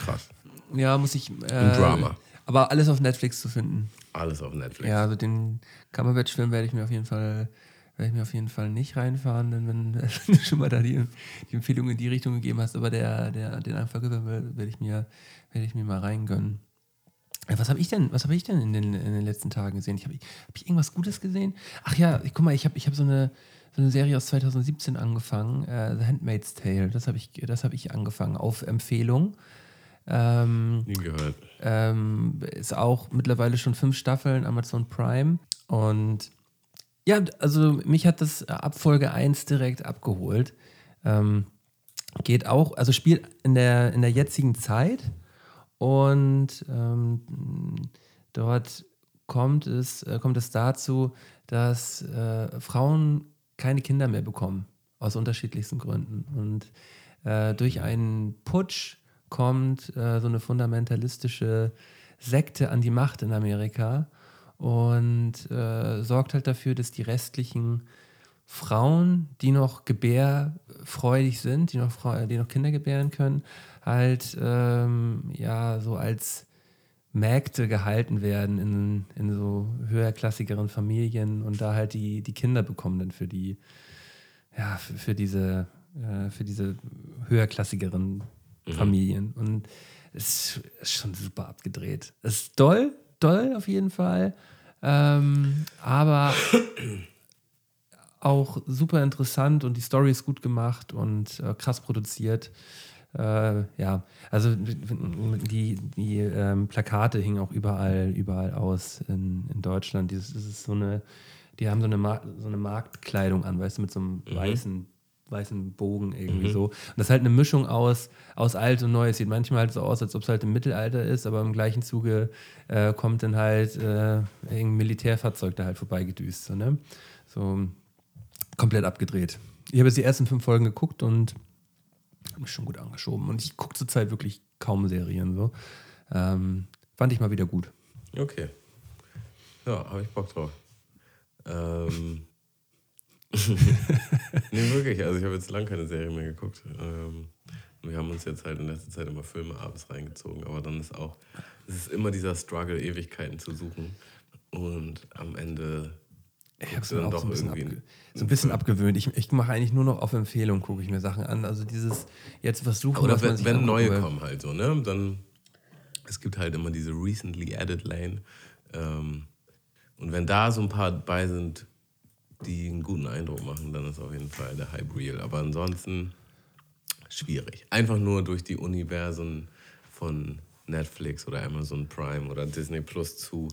krass. Ja, muss ich. Äh, Ein Drama. Aber alles auf Netflix zu finden. Alles auf Netflix. Ja, also den Cumberbatch-Film werde ich mir auf jeden Fall werde ich mir auf jeden Fall nicht reinfahren, denn wenn, wenn du schon mal da die, die Empfehlung in die Richtung gegeben hast, aber der, der, den Unforgivable werde ich mir, werde ich mir mal reingönnen. Was habe ich denn, was habe ich denn in den, in den letzten Tagen gesehen? Ich habe hab ich irgendwas Gutes gesehen? Ach ja, ich, guck mal, ich habe ich hab so eine, so eine Serie aus 2017 angefangen, äh, The Handmaid's Tale. Das habe ich, das hab ich angefangen auf Empfehlung. Ähm, Nie gehört. ähm, ist auch mittlerweile schon fünf Staffeln Amazon Prime. Und ja, also mich hat das ab Folge 1 direkt abgeholt. Ähm, geht auch, also spielt in der, in der jetzigen Zeit und ähm, dort kommt es, äh, kommt es dazu, dass äh, Frauen keine Kinder mehr bekommen, aus unterschiedlichsten Gründen. Und äh, durch einen Putsch kommt äh, so eine fundamentalistische Sekte an die Macht in Amerika und äh, sorgt halt dafür, dass die restlichen Frauen, die noch gebärfreudig sind, die noch, die noch Kinder gebären können, halt ähm, ja so als Mägde gehalten werden in, in so höherklassigeren Familien und da halt die, die Kinder bekommen dann für die, ja, für, für diese, äh, für diese höherklassigeren Familien. Und es ist schon super abgedreht. Es ist doll, doll auf jeden Fall. Ähm, aber auch super interessant und die Story ist gut gemacht und äh, krass produziert. Äh, ja, also die, die ähm, Plakate hingen auch überall, überall aus in, in Deutschland. Dieses, das ist so eine, die haben so eine, Mar so eine Marktkleidung an, weißt du, mit so einem weißen, weißen Bogen irgendwie so. Und das ist halt eine Mischung aus, aus alt und neu. Es sieht manchmal halt so aus, als ob es halt im Mittelalter ist, aber im gleichen Zuge äh, kommt dann halt äh, irgendein Militärfahrzeug da halt vorbeigedüst. So, ne? so komplett abgedreht. Ich habe jetzt die ersten fünf Folgen geguckt und habe mich schon gut angeschoben. Und ich gucke zurzeit wirklich kaum Serien. So. Ähm, fand ich mal wieder gut. Okay. Ja, habe ich Bock drauf. Ähm. nee, wirklich. Also ich habe jetzt lange keine Serie mehr geguckt. Ähm, wir haben uns jetzt halt in letzter Zeit immer Filme abends reingezogen, aber dann ist auch, es ist immer dieser Struggle, Ewigkeiten zu suchen. Und am Ende Ich habe es dann auch doch so ein bisschen, irgendwie abge so ein bisschen abgewöhnt. Ich, ich mache eigentlich nur noch auf Empfehlung, gucke ich mir Sachen an. Also dieses jetzt was suchen, Oder wenn, wenn neue will. kommen halt so, ne? Dann, es gibt halt immer diese recently added Lane. Ähm, und wenn da so ein paar bei sind, die einen guten Eindruck machen, dann ist auf jeden Fall der Hype real. Aber ansonsten schwierig. Einfach nur durch die Universen von Netflix oder Amazon Prime oder Disney Plus zu,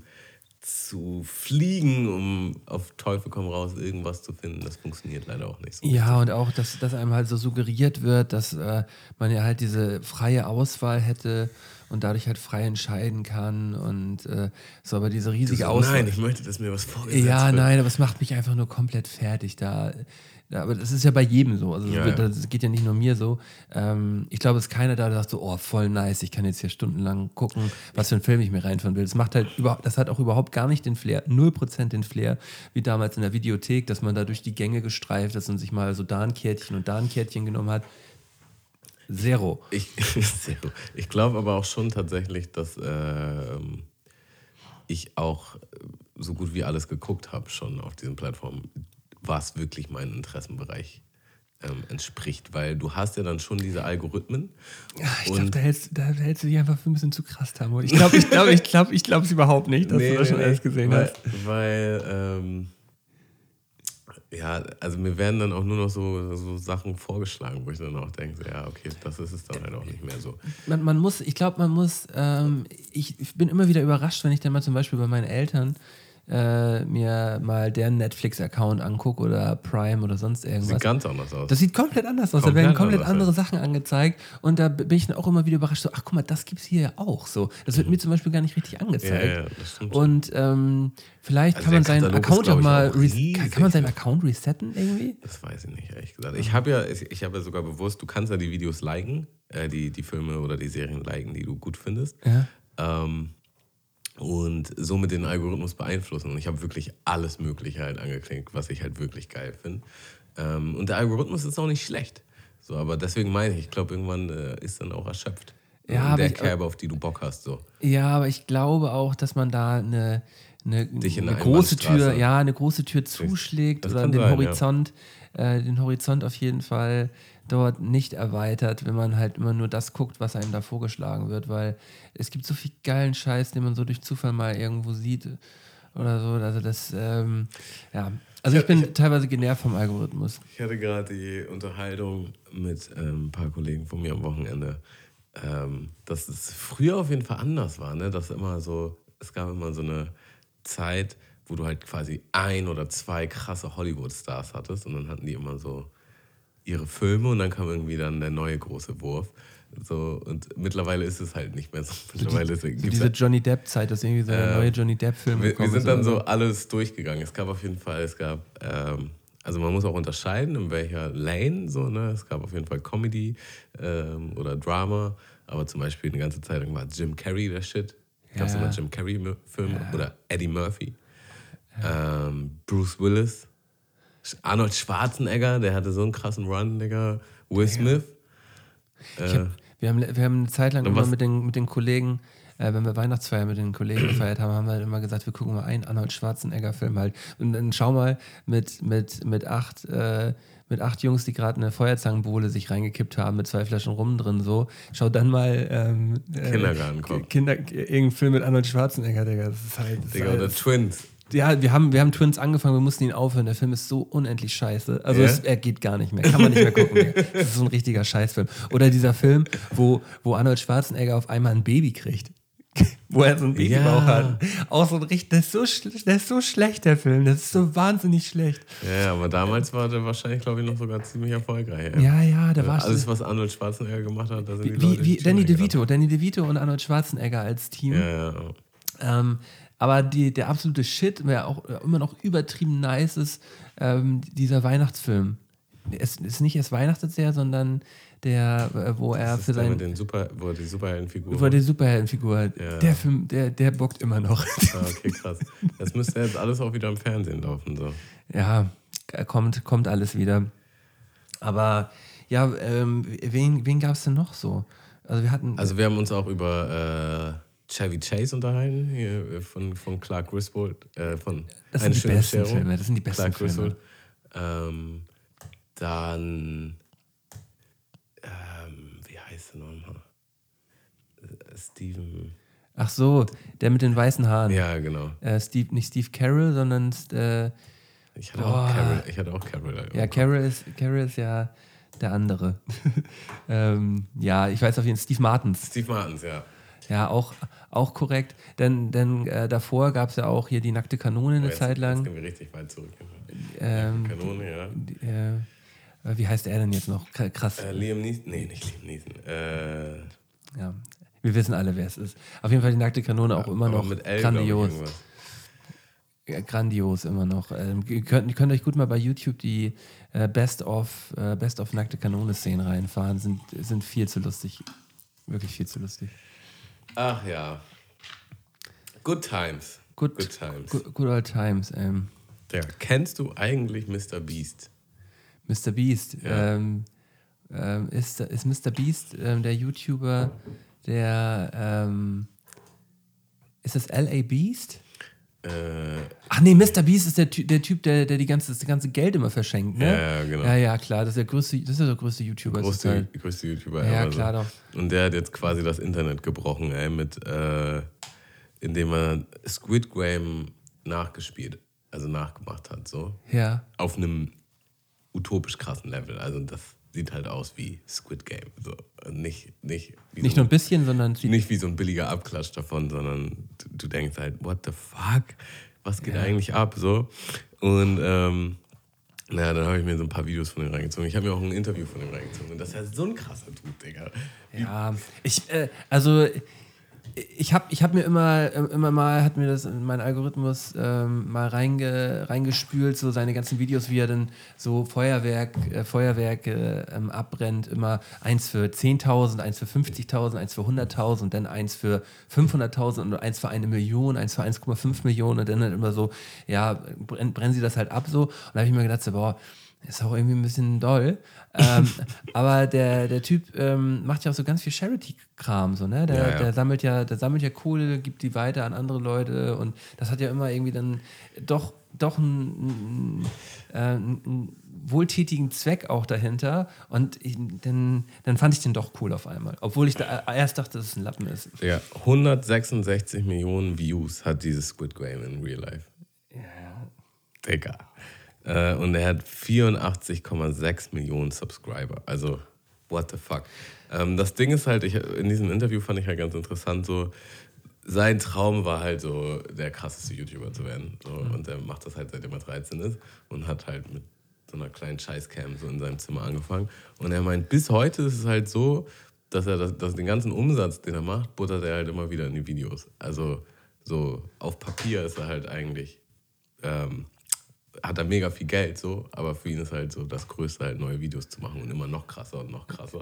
zu fliegen, um auf Teufel komm raus irgendwas zu finden, das funktioniert leider auch nicht so. Ja, und auch, dass, dass einem halt so suggeriert wird, dass äh, man ja halt diese freie Auswahl hätte und dadurch halt frei entscheiden kann und äh, so, aber diese riesige so, Auswahl. nein, ich möchte, dass mir was vorgesetzt Ja, wird. nein, aber es macht mich einfach nur komplett fertig da. Ja, aber das ist ja bei jedem so. Also Ja, das ja. das geht ja nicht nur mir so. Ähm, ich glaube, es ist keiner da, der sagt so, oh, voll nice, ich kann jetzt hier stundenlang gucken, was für einen Film ich mir reinfahren will. Das macht halt überhaupt, das hat auch überhaupt gar nicht den Flair, 0% den Flair, wie damals in der Videothek, dass man da durch die Gänge gestreift ist und sich mal so da ein Kärtchen und da ein Kärtchen genommen hat. Zero. Ich, Zero. ich glaube aber auch schon tatsächlich, dass ähm, ich auch äh, so gut wie alles geguckt habe schon auf diesen Plattformen, was wirklich meinem Interessenbereich ähm, entspricht. Weil du hast ja dann schon diese Algorithmen. Ja, ich glaube, da hältst, da hältst du dich einfach für ein bisschen zu krass, Tammo. Ich glaube, ich glaube, ich glaube, ich glaube es überhaupt nicht, dass du das schon alles gesehen weil, hast. Weil, ähm, ja, also mir werden dann auch nur noch so, so Sachen vorgeschlagen, wo ich dann auch denke, ja, okay, das ist es dann halt auch nicht mehr so. Man, man muss, ich glaube, man muss, ähm, ich, ich bin immer wieder überrascht, wenn ich dann mal zum Beispiel bei meinen Eltern äh, mir mal deren Netflix-Account angucke oder Prime oder sonst irgendwas. Sieht ganz anders aus. Das sieht komplett anders aus. da Komplett werden komplett andere. Sachen angezeigt. Und da bin ich dann auch immer wieder überrascht, so, ach guck mal, das gibt es hier ja auch. So, das wird mir zum Beispiel gar nicht richtig angezeigt. Ja, ja. Und ähm, vielleicht Also kann man seinen Katalog ist, Account glaub auch mal auch kann, kann man seinen Account resetten irgendwie? Das weiß ich nicht, ehrlich gesagt. Ich habe ja, ich, ich habe ja sogar bewusst, du kannst ja die Videos liken, äh, die, die Filme oder die Serien liken, die du gut findest. Ja. Ähm, und somit den Algorithmus beeinflussen. Und ich habe wirklich alles Mögliche halt angeklickt, was ich halt wirklich geil finde. Ähm, und der Algorithmus ist auch nicht schlecht. So, aber deswegen meine ich, ich glaube, irgendwann äh, ist dann auch erschöpft. Ja, der ich- Kerbe, auf die du Bock hast. So. Ja, aber ich glaube auch, dass man da eine, eine, eine große Tür, ja, eine große Tür zuschlägt Das oder den sein, ja. Horizont, äh, den Horizont auf jeden Fall dort nicht erweitert, wenn man halt immer nur das guckt, was einem da vorgeschlagen wird, weil es gibt so viel geilen Scheiß, den man so durch Zufall mal irgendwo sieht oder so. Also das, ähm, ja. Also ich bin teilweise genervt vom Algorithmus. Ich hatte gerade die Unterhaltung mit ähm, ein paar Kollegen von mir am Wochenende, ähm, dass es früher auf jeden Fall anders war. Ne? Dass immer so, es gab immer so eine Zeit, wo du halt quasi ein oder zwei krasse Hollywood-Stars hattest und dann hatten die immer so ihre Filme und dann kam irgendwie dann der neue große Wurf. So, und mittlerweile ist es halt nicht mehr so. Mittlerweile ist, So diese Johnny Depp-Zeit, dass irgendwie so Äh, neue Johnny Depp-Film wir, wir sind dann so alles durchgegangen. Es gab auf jeden Fall, es gab, ähm, also man muss auch unterscheiden, in welcher Lane, so, ne? Es gab auf jeden Fall Comedy ähm, oder Drama, aber zum Beispiel eine ganze Zeit lang war Jim Carrey der Shit. Gab es Ja. immer Jim Carrey-Filme oder Eddie Murphy, ähm, Bruce Willis, Arnold Schwarzenegger, der hatte so einen krassen Run, Digga, Will Smith. Ich hab, wir, haben, wir haben eine Zeit lang immer mit den, mit den Kollegen, äh, wenn wir Weihnachtsfeier mit den Kollegen gefeiert haben, haben wir halt immer gesagt, wir gucken mal einen Arnold Schwarzenegger-Film halt. Und dann schau mal mit, mit, mit, acht, äh, mit acht Jungs, die gerade eine Feuerzangenbowle sich reingekippt haben, mit zwei Flaschen Rum drin, so. Schau dann mal ähm, äh, Kindergartenkopf. Kinder, irgendeinen Film mit Arnold Schwarzenegger, Digga. Das ist halt. Das ist Digga, halt oder Twins. Ja, wir haben, wir haben Twins angefangen, wir mussten ihn aufhören. Der Film ist so unendlich scheiße. Also Ja? es, er geht gar nicht mehr. Kann man nicht mehr gucken. Digga. das ist so ein richtiger Scheißfilm. Oder dieser Film, wo, wo Arnold Schwarzenegger auf einmal ein Baby kriegt. wo er so ein Babybauch Ja. hat. Auch so ein richtig, das ist so, der ist so schlecht, der Film. Das ist so wahnsinnig schlecht. Ja, aber damals war der wahrscheinlich, glaube ich, noch sogar ziemlich erfolgreich. ey. Ja, ja, da war Alles, was Arnold Schwarzenegger gemacht hat, da sind die wie, Leute wie Danny die DeVito. Danny DeVito und Arnold Schwarzenegger als Team. Ja, ja. Ähm, aber die, der absolute Shit, der auch immer noch übertrieben nice ist, ähm, dieser Weihnachtsfilm. Es ist nicht erst Weihnachtsjahr, sondern der, äh, wo er für ist der sein, mit den Super, wo er die Superheldenfigur. über die Superheldenfigur. Ja. Der Film, der, der bockt immer noch. ah, okay, krass. Das müsste jetzt alles auch wieder im Fernsehen laufen. So. ja, kommt, kommt alles wieder. Aber ja, ähm, wen, wen gab es denn noch so? Also wir hatten. Also wir haben uns auch über äh, Chevy Chase unterhalten, hier äh, von, von Clark Griswold. Äh, von Das sind Eine die besten Bescherung. Filme, das sind die besten Clark Filme. Griswold. Ähm, dann, ähm, wie heißt der nochmal? Äh, Steven. ach so, der mit den weißen Haaren. Ja, genau. Äh, Steve, nicht Steve Carroll, sondern äh, Ich hatte Boah. auch Carol. Ich hatte auch Carol. Ja, Carol ist, Carol ist ja der andere. ähm, ja, ich weiß auf jeden Fall, Steve Martins. Steve Martins, ja. Ja, auch, auch korrekt. Denn, denn äh, davor gab es ja auch hier die nackte Kanone eine Oh, Jetzt- Zeit Jetzt lang. gehen wir richtig weit zurück. Ähm, Kanone, ja. die, äh, wie heißt er denn jetzt noch? Krass. Äh, Liam Neeson. Nee, nicht Liam Neeson. Äh, Ja. Wir wissen alle, wer es ist. Auf jeden Fall die nackte Kanone auch immer noch mit L, grandios. Ja, grandios immer noch. Ähm, ihr, könnt, ihr könnt euch gut mal bei YouTube die äh, Best of äh, Best of nackte Kanone Szenen reinfahren. Sind, sind viel zu lustig. Wirklich viel zu lustig. Ach ja. Good Times. Good, Good Times. Good, good old times. Ähm, Ja, kennst du eigentlich Mr. Beast? Mr. Beast. Ja. Ähm, ähm, ist, ist Mr. Beast ähm, der YouTuber, der ähm, ist das LA Beast? Äh, Ach nee, Mr. Beast ist der, Ty der Typ, der, der die ganze, das ganze Geld immer verschenkt, ne? Ja, ja, genau. Ja, ja, klar. Das ist der größte, das ist der größte YouTuber. größte, zurzeit. größte YouTuber Ja, ever, klar so. Und der hat jetzt quasi das Internet gebrochen, ey, mit, äh, indem er Squid Game nachgespielt, also nachgemacht hat, so. Ja. Auf einem utopisch krassen Level. Also das sieht halt aus wie Squid Game. So. Nicht, nicht, wie Nicht so nur ein bisschen, sondern nicht wie so ein billiger Abklatsch davon, sondern du, du denkst halt, what the fuck? Was geht eigentlich ab? So. Und ähm, naja, dann habe ich mir so ein paar Videos von dem reingezogen. Ich habe mir auch ein Interview von dem reingezogen. Und das ist ja so ein krasser Typ, Digga. Ja, ich, äh, also ich habe ich hab mir immer, immer mal, hat mir das in meinen Algorithmus ähm, mal reinge, reingespült, so seine ganzen Videos, wie er dann so Feuerwerk, äh, Feuerwerke ähm, abbrennt. Immer eins für 10.000, eins für 50.000, eins für 100.000, dann eins für 500.000 und eins für eine Million, eins für 1,5 Millionen und dann halt immer so, ja, brennen, brennen sie das halt ab so. Und da habe ich mir gedacht, so, boah, ist auch irgendwie ein bisschen doll. Ähm, aber der, der Typ ähm, macht ja auch so ganz viel Charity-Kram, so, ne? Der, Ja, ja. der sammelt ja, der sammelt ja Kohle, gibt die weiter an andere Leute und das hat ja immer irgendwie dann doch, doch einen, äh, einen wohltätigen Zweck auch dahinter. Und ich, dann, dann fand ich den doch cool auf einmal. Obwohl ich da erst dachte, dass es ein Lappen ist. Ja, 166 Millionen Views hat dieses Squid Game in Real Life. Digga. Äh, und er hat 84,6 Millionen Subscriber. Also, what the fuck. Ähm, das Ding ist halt, ich, in diesem Interview fand ich halt ganz interessant, so, sein Traum war halt so, der krasseste YouTuber zu werden. So, Und er macht das halt seitdem er 13 ist und hat halt mit so einer kleinen Scheißcam so in seinem Zimmer angefangen. Und er meint, bis heute ist es halt so, dass er das, dass den ganzen Umsatz, den er macht, buttert er halt immer wieder in die Videos. Also so auf Papier ist er halt eigentlich, ähm, hat er mega viel Geld so, aber für ihn ist halt so das Größte halt neue Videos zu machen und immer noch krasser und noch krasser.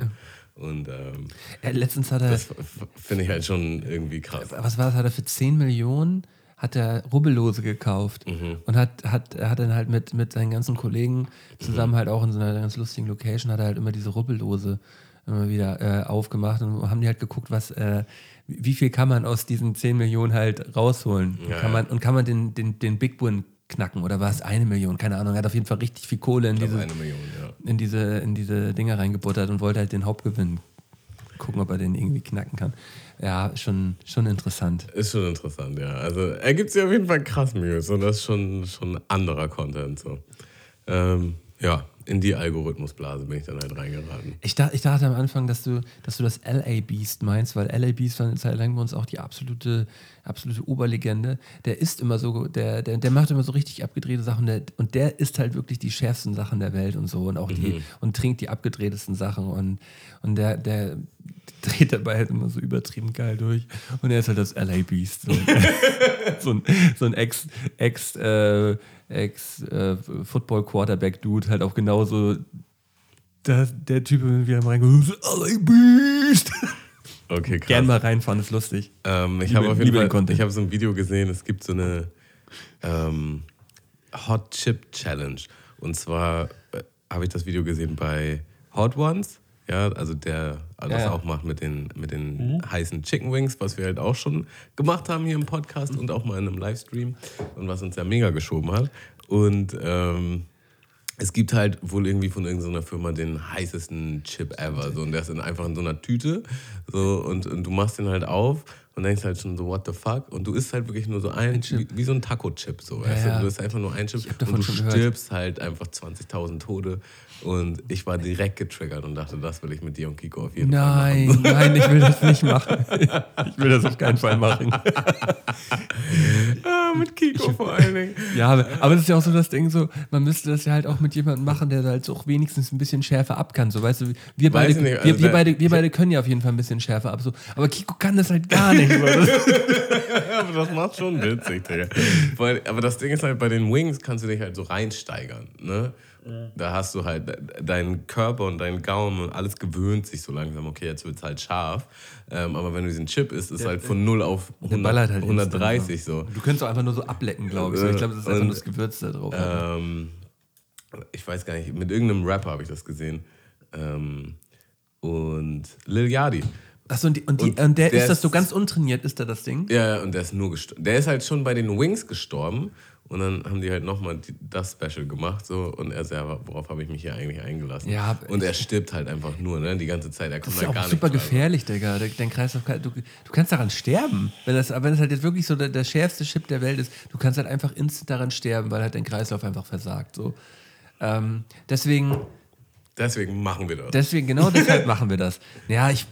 Und ähm, Er, letztens hat er, das finde ich halt schon irgendwie krass. was war das, hat er für 10 Millionen hat er Rubbellose gekauft und hat, hat, hat dann halt mit, mit seinen ganzen Kollegen zusammen halt auch in so einer ganz lustigen Location, hat er halt immer diese Rubbellose immer wieder äh, aufgemacht und haben die halt geguckt, was, äh, wie viel kann man aus diesen 10 Millionen halt rausholen? Und Ja, kann man, und kann man den, den, den Big Win knacken oder war es eine Million, keine Ahnung, er hat auf jeden Fall richtig viel Kohle in diese, Million, ja. in diese, in diese Dinger reingebuttert und wollte halt den Hauptgewinn gucken, ob er den irgendwie knacken kann. Ja, schon, schon interessant. Ist schon interessant, ja. Also er gibt sich auf jeden Fall krass Mühe. So, das ist schon, schon anderer Content. So. Ähm, ja, in die Algorithmusblase bin ich dann halt reingeraten. Ich, dach, ich dachte am Anfang, dass du, dass du das LA Beast meinst, weil LA Beast war eine Zeit lang bei uns auch die absolute, absolute Oberlegende. Der ist immer so, der, der, der macht immer so richtig abgedrehte Sachen der, und der isst halt wirklich die schärfsten Sachen der Welt und so und auch die und trinkt die abgedrehtesten Sachen und, und der, der dreht dabei halt immer so übertrieben geil durch. Und er ist halt das LA Beast. So, so ein, so ein Ex, Ex, äh, Ex äh, Football Quarterback Dude, halt auch genauso der, der Typ, wenn wir mal reingehen, LA Beast. Okay, krass. Gern mal reinfahren, ist lustig. Ähm, ich habe auf jeden Fall Content. ich habe so ein Video gesehen, es gibt so eine ähm, Hot Chip Challenge. Und zwar äh, habe ich das Video gesehen bei Hot Ones, ja, also der das Ja, ja. auch macht mit den, mit den heißen Chicken Wings, was wir halt auch schon gemacht haben hier im Podcast und auch mal in einem Livestream und was uns ja mega geschoben hat. Und ähm, es gibt halt wohl irgendwie von irgendeiner Firma den heißesten Chip ever. So, und der ist in, einfach in so einer Tüte. So, und, und du machst den halt auf und denkst halt schon so, what the fuck? Und du isst halt wirklich nur so ein, wie, wie so ein Taco-Chip. So, weißt ja. du? du isst einfach nur ein Chip und du schon gehört. stirbst halt einfach 20.000 Tode. Und ich war direkt getriggert und dachte, das will ich mit dir und Kiko auf jeden Fall machen. Nein, nein, ich will das nicht machen. Ich will das auf keinen Fall machen. Ah, mit Kiko vor allen Dingen. Ja, aber, es ist ja auch so das Ding, so, man müsste das ja halt auch mit jemandem machen, der da halt so auch wenigstens ein bisschen schärfer ab kann. So, weißt du, wir beide, Weiß ich nicht, wir, also wir, beide, wir beide können ja auf jeden Fall ein bisschen schärfer ab. So. Aber Kiko kann das halt gar nicht. Aber das macht schon witzig, Digga. Aber das Ding ist halt, bei den Wings kannst du dich halt so reinsteigern, ne? Da hast du halt de- deinen Körper und deinen Gaumen und alles gewöhnt sich so langsam. Okay, jetzt wird es halt scharf. Ähm, aber wenn du diesen Chip isst, ist halt von 0 auf 100, ballert halt 130 so. du könntest auch einfach nur so ablecken, glaube ich. So. Ich glaube, das ist einfach nur das Gewürz da drauf. Ähm, ich weiß gar nicht, mit irgendeinem Rapper habe ich das gesehen. Ähm, und Lil Yachty. Achso, und, die, und, die, und und der, der ist das so ganz untrainiert, ist da das Ding? Ja, ja, und der ist nur gestorben. Der ist halt schon bei den Wings gestorben. Und dann haben die halt nochmal das Special gemacht. So, und er sagt, ja, worauf habe ich mich hier eigentlich eingelassen? Ja, und er stirbt halt einfach nur, ne? Die ganze Zeit. Er Das kommt ist ja halt gar auch nicht super klar. gefährlich, Digga. Dein Kreislauf du, du kannst daran sterben. Wenn das, wenn das halt jetzt wirklich so der, der schärfste Chip der Welt ist, du kannst halt einfach instant daran sterben, weil halt dein Kreislauf einfach versagt. So. Ähm, deswegen, Deswegen machen wir das. deswegen, genau deshalb machen wir das. Ja, ich,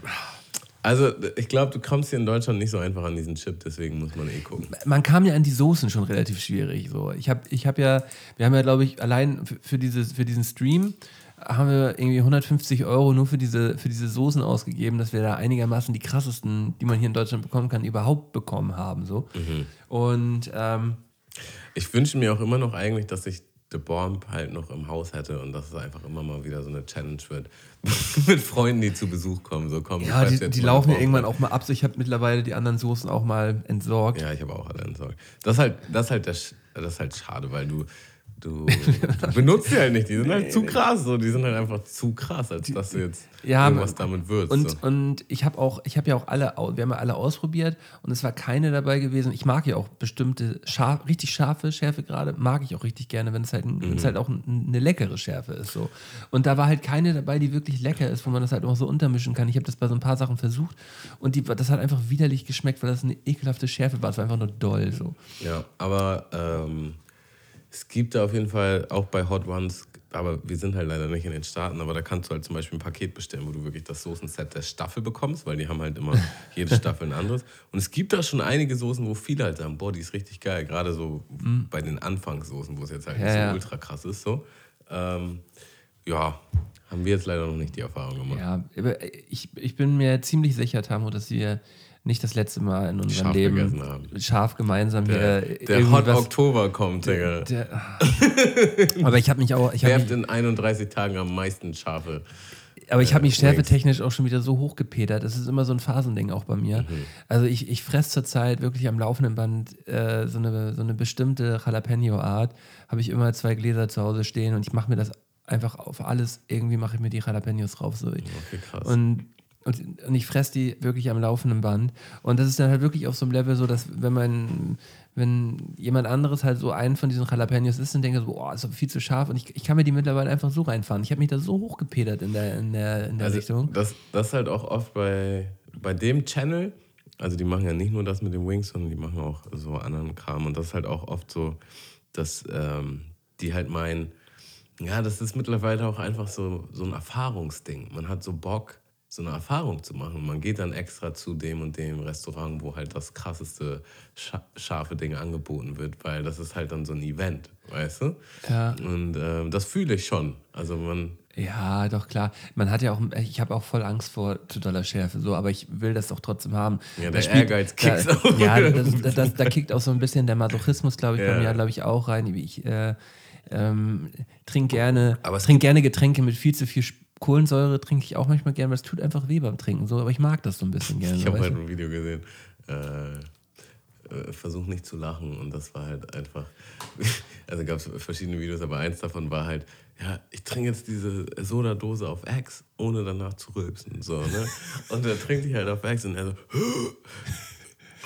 Also, ich glaube, du kommst hier in Deutschland nicht so einfach an diesen Chip, deswegen muss man eh gucken. man kam ja an die Soßen schon relativ schwierig. So. Ich habe ich hab ja, wir haben ja, glaube ich, allein für, dieses, für diesen Stream haben wir irgendwie 150 Euro nur für diese, für diese Soßen ausgegeben, dass wir da einigermaßen die krassesten, die man hier in Deutschland bekommen kann, überhaupt bekommen haben. So. Mhm. Und ähm, Ich wünsche mir auch immer noch eigentlich, dass ich The Bomb halt noch im Haus hätte und dass es einfach immer mal wieder so eine Challenge wird. Mit Freunden, die zu Besuch kommen. So, komm, ja, die, die laufen ja drauf. irgendwann auch mal ab. So, Ich habe mittlerweile die anderen Soßen auch mal entsorgt. Ja, ich habe auch alle entsorgt. Das ist halt, das ist halt, der, das ist halt schade, weil du, du, du benutzt die halt nicht. Die sind halt zu krass. So. Die sind halt einfach zu krass, als dass du jetzt Ja, irgendwas damit würzt. Und, so. und ich habe auch, ich habe ja auch alle, wir haben ja alle ausprobiert und es war keine dabei gewesen. Ich mag ja auch bestimmte scharf, richtig scharfe Schärfe gerade, mag ich auch richtig gerne, wenn es halt, wenn es halt auch ein, eine leckere Schärfe ist. So. Und da war halt keine dabei, die wirklich lecker ist, wo man das halt auch so untermischen kann. Ich habe das bei so ein paar Sachen versucht und die, das hat einfach widerlich geschmeckt, weil das eine ekelhafte Schärfe war. Es war einfach nur doll. So. Ja, aber ähm, es gibt da auf jeden Fall auch bei Hot Ones, aber wir sind halt leider nicht in den Staaten, aber da kannst du halt zum Beispiel ein Paket bestellen, wo du wirklich das Soßenset der Staffel bekommst, weil die haben halt immer jede Staffel ein anderes. Und es gibt da schon einige Soßen, wo viele halt sagen, boah, die ist richtig geil, gerade so bei den Anfangssoßen, wo es jetzt halt nicht Ja, so ja. ultra krass ist. So. Ähm, ja, haben wir jetzt leider noch nicht die Erfahrung gemacht. Ja, aber ich, ich bin mir ziemlich sicher, Tamu, dass wir nicht das letzte Mal in unserem Scharf Leben scharf gemeinsam Der, hier der Hot Oktober kommt, Digga. Der, aber ich habe mich auch, ich Werft mich, in 31 Tagen am meisten Schafe. aber ich habe mich Wings. schärfetechnisch auch schon wieder so hochgepetert. Das ist immer so ein Phasending auch bei mir. Mhm. Also ich, ich fresse zurzeit wirklich am laufenden Band äh, so, eine, so eine bestimmte Jalapeno-Art. Habe ich immer zwei Gläser zu Hause stehen und ich mache mir das einfach auf alles. Irgendwie mache ich mir die Jalapenos drauf. So. Okay, krass. Und, und, und ich fresse die wirklich am laufenden Band. Und das ist dann halt wirklich auf so einem Level so, dass wenn man, wenn jemand anderes halt so einen von diesen Jalapenos ist und denkt so, boah, ist doch viel zu scharf. Und ich, ich kann mir die mittlerweile einfach so reinfahren. Ich habe mich da so hochgepedert in der, in der, in der Also, Richtung. das, das ist halt auch oft bei, bei dem Channel, also die machen ja nicht nur das mit den Wings, sondern die machen auch so anderen Kram. Und das ist halt auch oft so, dass ähm, die halt meinen, ja, das ist mittlerweile auch einfach so, so ein Erfahrungsding. Man hat so Bock, so eine Erfahrung zu machen. Man geht dann extra zu dem und dem Restaurant, wo halt das krasseste scha scharfe Ding angeboten wird, weil das ist halt dann so ein Event, weißt du? Ja. Und ähm, das fühle ich schon. Also man, Ja, doch klar. Man hat ja auch, ich habe auch voll Angst vor zu doller Schärfe, so, aber ich will das doch trotzdem haben. Ja, der spielt- Ehrgeiz kickt auch. Ja, das, das, das, da kickt auch so ein bisschen der Masochismus, glaube ich, bei Ja. mir, glaube ich, auch rein. Ich äh, ähm, trinke gerne, Aber es trink gerne Getränke mit viel zu viel Sp- Kohlensäure, trinke ich auch manchmal gerne, weil es tut einfach weh beim Trinken, so, aber ich mag das so ein bisschen gerne. Ich habe halt du? ein Video gesehen. Äh, äh, versuch nicht zu lachen. Und das war halt einfach. Also gab es verschiedene Videos, aber eins davon war halt, ja, ich trinke jetzt diese Sodadose auf Ex, ohne danach zu rülpsen. So, ne? Und er trinkt die halt auf Ex und er so,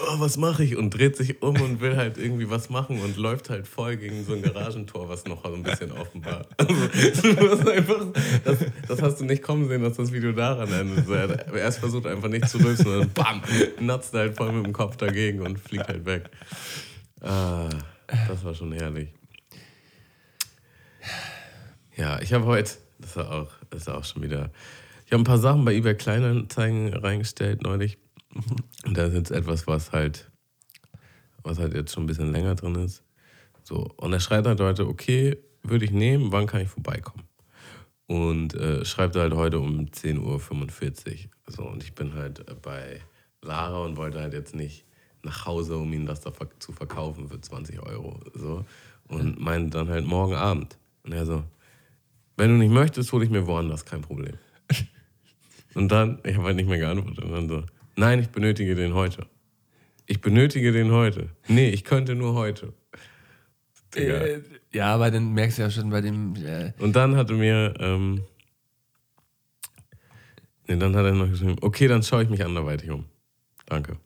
oh, was mache ich? Und dreht sich um und will halt irgendwie was machen und läuft halt voll gegen so ein Garagentor, was noch so ein bisschen offen war. Also, du einfach, das, das hast du nicht kommen sehen, dass das Video daran endet. So, er hat erst versucht einfach nicht zu rülpsen und dann bam, natzt halt voll mit dem Kopf dagegen und fliegt halt weg. Ah, das war schon herrlich. Ja, ich habe heute, das war auch, das ist auch schon wieder, ich habe ein paar Sachen bei eBay Kleinanzeigen reingestellt neulich. Und da ist jetzt etwas, was halt, was halt jetzt schon ein bisschen länger drin ist. So, und er schreibt halt heute, okay, würde ich nehmen, wann kann ich vorbeikommen? Und äh, schreibt halt heute um 10.45 Uhr. So, und ich bin halt äh, bei Lara und wollte halt jetzt nicht nach Hause, um ihm das da zu verkaufen für 20 Euro. So. Und meinte dann halt morgen Abend. Und er so, wenn du nicht möchtest, hole ich mir woanders, kein Problem. Und dann, ich habe halt nicht mehr geantwortet. Und dann so, nein, ich benötige den heute. Ich benötige den heute. Nee, ich könnte nur heute. Äh, ja, aber dann merkst du ja schon bei dem, äh, Und dann hatte mir, ähm, nee, dann hat er noch geschrieben, okay, dann schaue ich mich anderweitig um. Danke.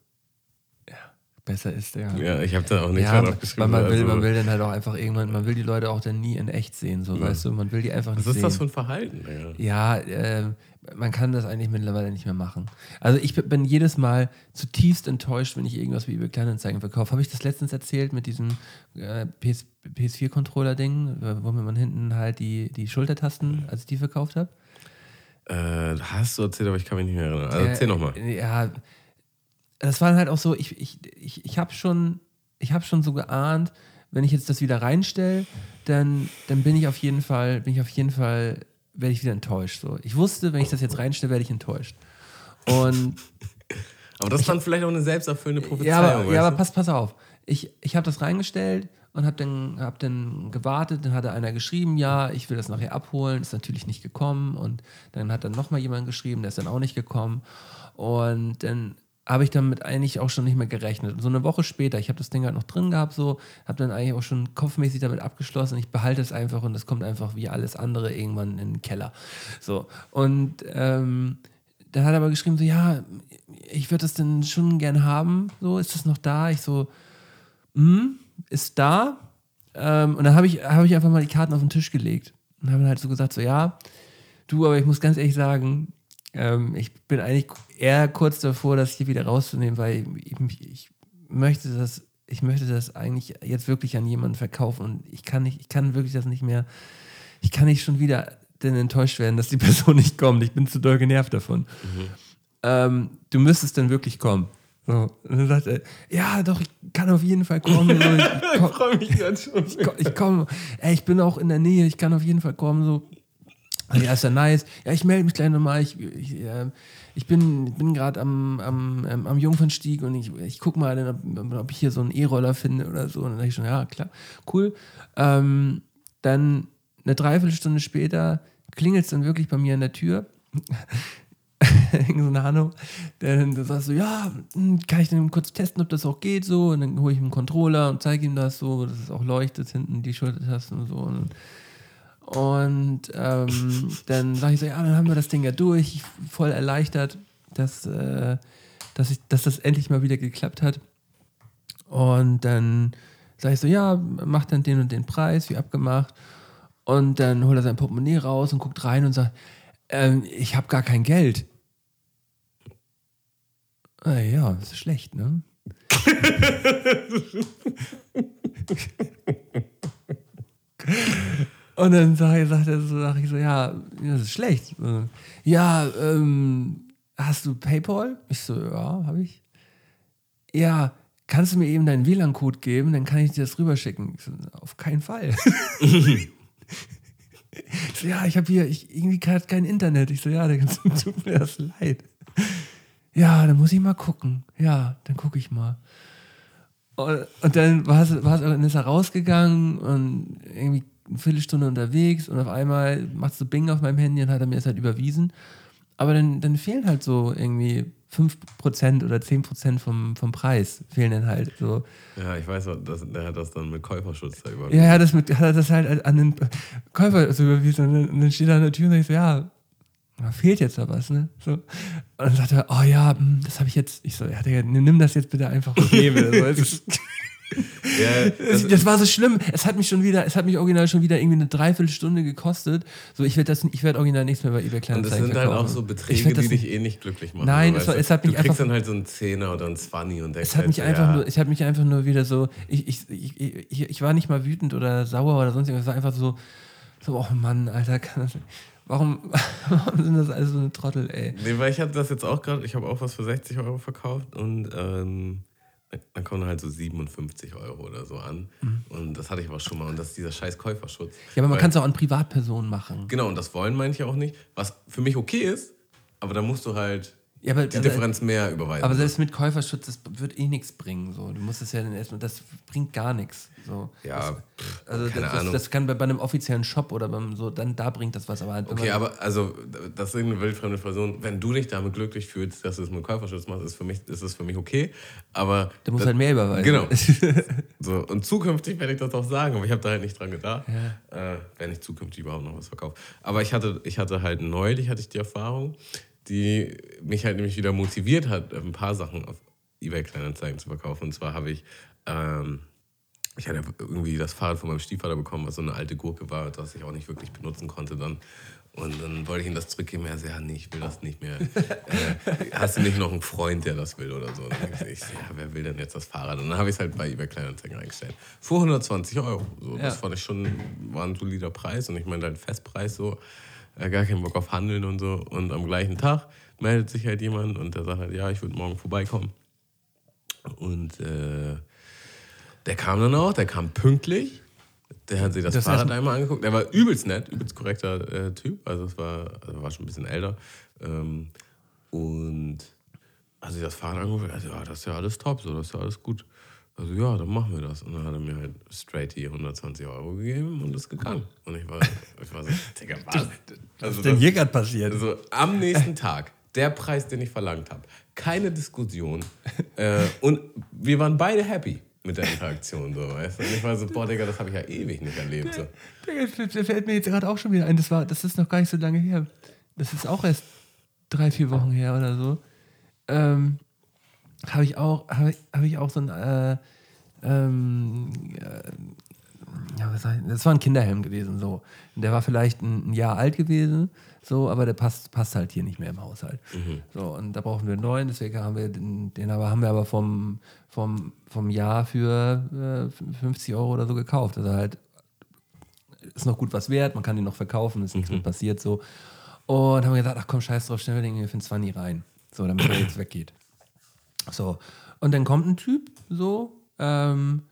Besser ist, ja. Ja, ich habe da auch nichts Ja, mehr weil drauf geschrieben. man will, also, man will dann halt auch einfach irgendwann, man will die Leute auch dann nie in echt sehen, so, Ja. weißt du, man will die einfach nicht was ist sehen. das für ein Verhalten? Digga? Ja, äh, man kann das eigentlich mittlerweile nicht mehr machen. Also ich bin jedes Mal zutiefst enttäuscht, wenn ich irgendwas wie eBay Kleinanzeigen verkaufe. Habe ich das letztens erzählt mit diesem äh, PS, PS4-Controller-Ding, äh, wo mir man hinten halt die, die Schultertasten, als ich die verkauft habe? Äh, hast du erzählt, aber ich kann mich nicht mehr erinnern. Also erzähl nochmal. Äh, Ja, das war halt auch so, ich, ich, ich, ich habe schon, ich hab schon so geahnt, wenn ich jetzt das wieder reinstelle, dann, dann bin ich auf jeden Fall, bin ich auf jeden Fall werde ich wieder enttäuscht. So. Ich wusste, wenn ich das jetzt reinstelle, werde ich enttäuscht. Und Aber das ist dann vielleicht auch eine selbsterfüllende Prophezeiung. ja, aber, ja, aber pass, pass auf. Ich, ich habe das reingestellt und habe dann, hab dann gewartet. Dann hatte einer geschrieben, ja, ich will das nachher abholen. Ist natürlich nicht gekommen. Und dann hat dann nochmal jemand geschrieben, der ist dann auch nicht gekommen. Und dann habe ich damit eigentlich auch schon nicht mehr gerechnet. Und so eine Woche später, ich habe das Ding halt noch drin gehabt, so, habe dann eigentlich auch schon kopfmäßig damit abgeschlossen. Ich behalte es einfach und es kommt einfach wie alles andere irgendwann in den Keller. So. Und ähm, dann hat er aber geschrieben, so, ja, ich würde das denn schon gern haben. So, ist das noch da? Ich so, hm, ist da. Ähm, und dann habe ich, hab ich einfach mal die Karten auf den Tisch gelegt und habe halt so gesagt, so, ja, du, aber ich muss ganz ehrlich sagen, ähm, ich bin eigentlich eher kurz davor, das hier wieder rauszunehmen, weil ich, ich möchte das, ich möchte das eigentlich jetzt wirklich an jemanden verkaufen und ich kann nicht, ich kann wirklich das nicht mehr, ich kann nicht schon wieder denn enttäuscht werden, dass die Person nicht kommt. Ich bin zu doll genervt davon. Ähm, du müsstest dann wirklich kommen. So. Und dann sagt er, ja, doch, ich kann auf jeden Fall kommen. So, ich, komm, freue mich ganz schon. ich, komm- ich komme, ey, ich bin auch in der Nähe, ich kann auf jeden Fall kommen. So. Ja, ist ja nice. Ja, ich melde mich gleich nochmal. Ich, ich, äh, ich bin, bin gerade am, am, ähm, am Jungfernstieg und ich, ich gucke mal, ob, ob ich hier so einen E-Roller finde oder so. Und dann dachte ich schon, ja, klar, cool. Ähm, dann eine Dreiviertelstunde später klingelt es dann wirklich bei mir an der Tür. So eine Hanno, dann sagt so, ja, hm, kann ich denn kurz testen, ob das auch geht so? Und dann hole ich einen Controller und zeige ihm das so, dass es auch leuchtet hinten, die Schultertasten und so. Und, und ähm, dann sage ich so, ja, dann haben wir das Ding ja durch. Voll erleichtert, dass, äh, dass, ich, dass das endlich mal wieder geklappt hat. Und dann sage ich so, ja, mach dann den und den Preis, wie abgemacht. Und dann holt er sein Portemonnaie raus und guckt rein und sagt, ähm, ich habe gar kein Geld. Ah, ja, das ist schlecht, ne? Und dann sag, sagt er so, sag ich so, ja, das ist schlecht. Ja, ähm, hast du PayPal? Ich so, ja, habe ich. Ja, kannst du mir eben deinen WLAN-Code geben, dann kann ich dir das rüberschicken. Ich so, auf keinen Fall. ich so, ja, ich habe hier ich, irgendwie gerade kein Internet. Ich so, ja, dann tut mir das leid. Ja, dann muss ich mal gucken. Ja, dann gucke ich mal. Und, und dann war es, dann ist er rausgegangen und irgendwie eine Viertelstunde unterwegs und auf einmal macht so Bing auf meinem Handy und hat er mir das halt überwiesen. Aber dann, dann fehlen halt so irgendwie 5% oder 10% vom, vom Preis. Fehlen dann halt so. Ja, ich weiß, das, der hat das dann mit Käuferschutz da überwiesen. Ja, ja, das mit, hat er das halt an den Käufer so überwiesen. Und dann, und dann steht er an der Tür und sagt so, ja, da fehlt jetzt da was, ne? So. Und dann sagt er, oh ja, hm, das habe ich jetzt. Ich so, ja, Digga, nimm das jetzt bitte einfach und. So, ist- Ja, das, das war so schlimm. Es hat mich schon wieder, es hat mich original schon wieder irgendwie eine Dreiviertelstunde gekostet. So, ich werde das, ich werde original nichts mehr bei eBay und das Kleinanzeigen sind halt auch so Ich Beträge, die dich nicht- eh nicht glücklich machen. Nein, es war- du? es hat mich Du kriegst einfach- dann halt so einen Zehner oder einen Zwanni und denkst Es hat halt mich so, einfach ja, nur, es hat mich einfach nur wieder so, ich, ich, ich, ich, ich war nicht mal wütend oder sauer oder sonst irgendwas, es war einfach so, so, oh Mann, Alter, kann das, warum, warum sind das alles so eine Trottel, ey? Nee, weil ich hatte das jetzt auch gerade, ich habe auch was für 60 Euro verkauft und ähm, dann kommen halt so 57 Euro oder so an. Und das hatte ich aber schon mal. Und das ist dieser scheiß Käuferschutz. Ja, aber man kann es auch an Privatpersonen machen. Genau, und das wollen manche auch nicht. Was für mich okay ist, aber da musst du halt Ja, aber, die aber, Differenz mehr überweisen. aber selbst mit Käuferschutz, das wird eh nichts bringen, so. Du musst es ja dann erstmal, das bringt gar nichts, so. ja, Also keine das, das, Ahnung. das kann bei, bei einem offiziellen Shop oder beim so, dann da bringt das was, aber halt, Okay, aber also das ist eine wildfremde Person. Wenn du dich damit glücklich fühlst, dass du es mit Käuferschutz machst, ist für mich, ist es für mich okay. Aber der muss das- halt mehr überweisen. Genau. So, und zukünftig werde ich das auch sagen, aber ich habe da halt nicht dran gedacht, äh, wenn ich zukünftig überhaupt noch was verkaufe. Aber ich hatte, ich hatte halt neulich hatte ich die Erfahrung, die mich halt nämlich wieder motiviert hat, ein paar Sachen auf eBay Kleinanzeigen zu verkaufen. Und zwar habe ich, ähm, ich hatte irgendwie das Fahrrad von meinem Stiefvater bekommen, was so eine alte Gurke war, das ich auch nicht wirklich benutzen konnte dann. Und dann wollte ich ihm das zurückgeben. Er so, ja, nee, ich will das nicht mehr. äh, hast du nicht noch einen Freund, der das will oder so? Und dann ich, ja, wer will denn jetzt das Fahrrad? Und dann habe ich es halt bei eBay Kleinanzeigen eingestellt. Für 120 Euro. So, Das Ja. fand ich schon, war ein solider Preis. Und ich meine, halt Festpreis so, äh, gar keinen Bock auf Handeln und so. Und am gleichen Tag meldet sich halt jemand und der sagt halt, ja, ich würde morgen vorbeikommen. Und äh, der kam dann auch, der kam pünktlich. Der hat sich das, Das Fahrrad heißt- einmal angeguckt. Der war übelst nett, übelst korrekter äh, Typ. Also es war, also war schon ein bisschen älter. Ähm, und hat sich das Fahrrad angeguckt. Also, ja, das ist ja alles top, so, das ist ja alles gut. Also ja, dann machen wir das. Und dann hat er mir halt straight die 120 Euro gegeben und ist gegangen. Und ich war, ich war so, Digga, was? Also denn das- hier gerade passiert? also am nächsten Tag, der Preis, den ich verlangt habe, keine Diskussion. äh, und wir waren beide happy mit der Interaktion. So, weißt du? Und ich war so, boah, Digga, das habe ich ja ewig nicht erlebt. So. Digga, Das fällt mir jetzt gerade auch schon wieder ein. Das, war, das ist noch gar nicht so lange her. Das ist auch erst drei, vier Wochen her oder so. Ähm, habe ich auch, habe ich, hab ich auch so ein, äh, ähm, äh, ja, was ich, das war ein Kinderhelm gewesen, so. Der war vielleicht ein, ein Jahr alt gewesen, so, aber der passt, passt halt hier nicht mehr im Haushalt. So, und da brauchen wir einen neuen, deswegen haben wir den, den aber haben wir aber vom, vom, vom Jahr für äh, 50 Euro oder so gekauft. Also halt ist noch gut was wert, man kann den noch verkaufen, ist nichts mit passiert so. Und haben gesagt, ach komm, scheiß drauf, stellen wir den hier für einen 20 rein. So, damit er jetzt weggeht. So. Und dann kommt ein Typ, so, ähm,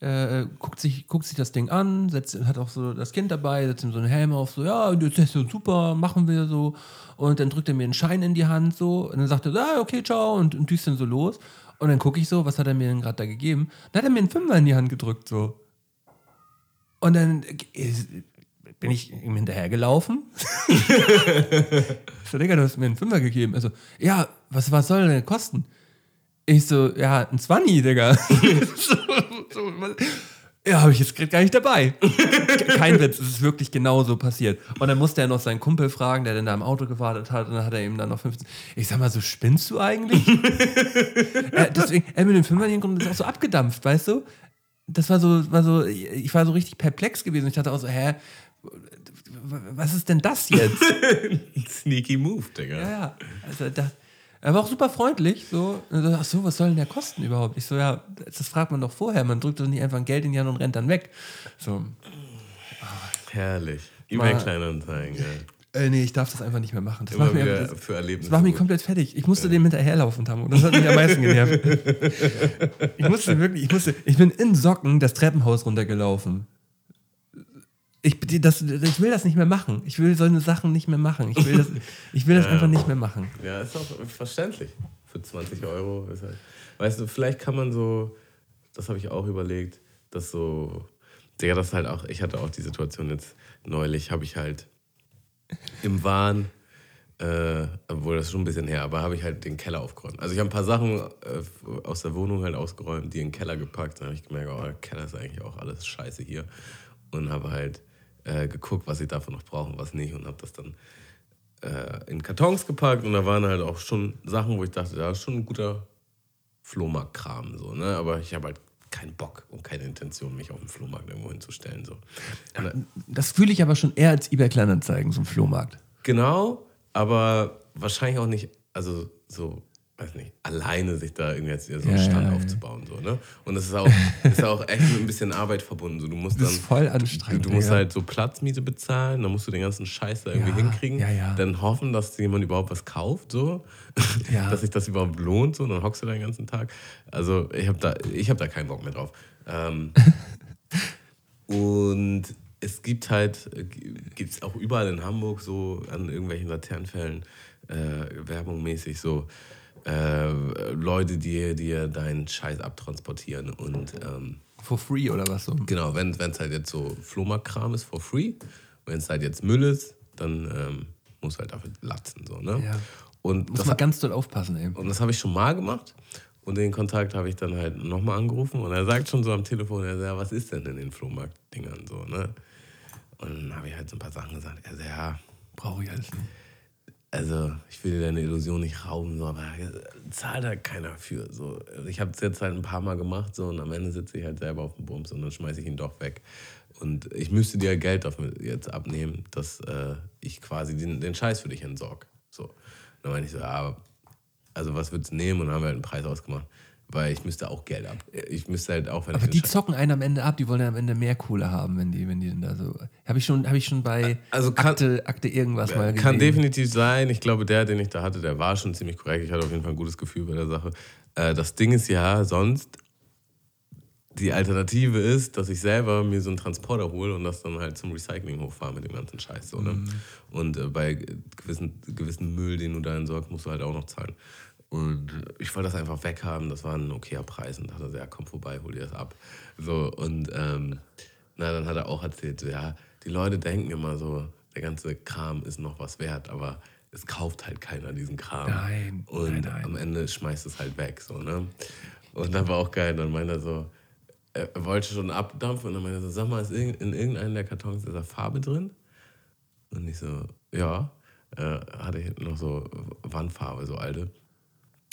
äh, guckt, sich, guckt sich das Ding an, setzt, hat auch so das Kind dabei, setzt ihm so einen Helm auf, so, ja, das ist so super, machen wir so. Und dann drückt er mir einen Schein in die Hand, so, und dann sagt er, ah, okay, ciao, und, und düst dann so los. Und dann gucke ich so, was hat er mir denn gerade da gegeben? Dann hat er mir einen Fünfer in die Hand gedrückt, so. Und dann äh, bin ich ihm hinterhergelaufen. so, Digga, du hast mir einen Fünfer gegeben. Also, ja, was, was soll denn kosten? Ich so, ja, ein 20, Digga. so, so, ja, habe ich jetzt gerade gar nicht dabei. Kein Witz, es ist wirklich genau so passiert. Und dann musste er noch seinen Kumpel fragen, der dann da im Auto gewartet hat, und dann hat er ihm dann noch 15. Ich sag mal, so spinnst du eigentlich? äh, deswegen, er mit dem Fünfer in den Grund ist auch so abgedampft, weißt du? Das war so, war so, ich war so richtig perplex gewesen. Ich dachte auch so, hä, was ist denn das jetzt? Sneaky Move, Digga. Ja, ja. Also da, er war auch super freundlich. So. So, Ach so, was soll denn der kosten überhaupt? Ich so, ja, das fragt man doch vorher. Man drückt doch nicht einfach ein Geld in die Hand und rennt dann weg. So, Herrlich. Mal- eBay Kleinanzeigen, ja. äh, nee, ich darf das einfach nicht mehr machen. Das Immer macht mir, wieder das, für Erlebnisse. das macht mich komplett fertig. Ich musste dem hinterherlaufen, Tamu. Das hat mich am meisten genervt. Ich musste wirklich, ich musste, ich bin in Socken das Treppenhaus runtergelaufen. Ich, das, ich will das nicht mehr machen. Ich will solche Sachen nicht mehr machen. Ich will das, ich will das einfach nicht mehr machen. Ja, ist auch verständlich. Für 20 Euro ist halt. Weißt du, vielleicht kann man so, das habe ich auch überlegt, dass so, Digga, das halt auch, ich hatte auch die Situation jetzt neulich, habe ich halt im Wahn, äh, obwohl das ist schon ein bisschen her, aber habe ich halt den Keller aufgeräumt. Also ich habe ein paar Sachen äh, aus der Wohnung halt ausgeräumt, die in den Keller gepackt. Dann habe ich gemerkt, oh, der Keller ist eigentlich auch alles scheiße hier. Und habe halt äh, geguckt, was ich davon noch brauche und was nicht. Und habe das dann äh, in Kartons gepackt. Und da waren halt auch schon Sachen, wo ich dachte, da ist schon ein guter Flohmarkt-Kram. So, ne? Aber ich habe halt keinen Bock und keine Intention, mich auf den Flohmarkt irgendwo hinzustellen. So. Und, Das fühle ich aber schon eher als eBay Kleinanzeigen, so ein Flohmarkt. Genau, aber wahrscheinlich auch nicht, also so, weiß nicht, alleine sich da irgendwie jetzt so einen Ja, Stand ja, ja. aufzubauen. So, ne? Und das ist auch, ist auch echt mit ein bisschen Arbeit verbunden. So, du musst Das dann. ist voll anstrengend. Du musst Digga. halt so Platzmiete bezahlen, dann musst du den ganzen Scheiß da irgendwie Ja, hinkriegen. ja, ja. Dann hoffen, dass jemand überhaupt was kauft, so. Ja. dass sich das überhaupt lohnt, so. Dann hockst du da den ganzen Tag. Also, ich habe da, ich hab da keinen Bock mehr drauf. Ähm, und es gibt halt, gibt es auch überall in Hamburg so an irgendwelchen Laternenfällen äh, Werbung mäßig so äh, Leute, die dir deinen Scheiß abtransportieren und ähm, For free oder was so. Genau, wenn es halt jetzt so Flohmarktkram ist, for free. Wenn es halt jetzt Müll ist, dann ähm, muss halt dafür latzen. So, ne? Ja. Und Muss das, man ganz doll aufpassen, ey. und das habe ich schon mal gemacht. Und den Kontakt habe ich dann halt nochmal angerufen. Und er sagt schon so am Telefon, er sagt, ja, was ist denn in den Flohmarkt-Dingern so, ne? Und dann habe ich halt so ein paar Sachen gesagt. Er sagt, ja, Brauche ich alles nicht. Also ich will dir deine Illusion nicht rauben, so, aber zahlt da keiner für. So. Also ich habe es jetzt halt ein paar Mal gemacht so, und am Ende sitze ich halt selber auf dem Bums und dann schmeiße ich ihn doch weg. Und ich müsste dir Geld dafür jetzt abnehmen, dass äh, ich quasi den, den Scheiß für dich entsorge. So. Dann meine ich so, ja, also was würdest du nehmen? Und dann haben wir halt einen Preis ausgemacht. Weil ich müsste auch Geld ab. Ich müsste halt auch, wenn Aber die zocken einen am Ende ab, die wollen ja am Ende mehr Kohle haben, wenn die, wenn die denn da so. Habe ich schon, habe ich schon bei Also kann- Akte, Akte irgendwas mal gesehen. Kann definitiv sein. Ich glaube, der, den ich da hatte, der war schon ziemlich korrekt. Ich hatte auf jeden Fall ein gutes Gefühl bei der Sache. Äh, das Ding ist ja sonst, die Alternative ist, dass ich selber mir so einen Transporter hole und das dann halt zum Recycling hochfahre mit dem ganzen Scheiß. So, ne? Und äh, bei gewissen, gewissen Müll, den du da entsorgst, musst du halt auch noch zahlen. Und ich wollte das einfach weghaben, das war ein okayer Preis und dachte, so, ja, komm vorbei, hol dir das ab. So, und ähm, na, dann hat er auch erzählt, so, ja, die Leute denken immer so, der ganze Kram ist noch was wert, aber es kauft halt keiner diesen Kram. Nein, Und nein, nein. am Ende schmeißt es halt weg, so, ne? Und dann war auch geil, dann meinte er so, er wollte schon abdampfen und dann meinte er so, sag mal, ist in irgendeinem der Kartons ist da Farbe drin? Und ich so, ja. Äh, hatte ich noch so Wandfarbe, so alte.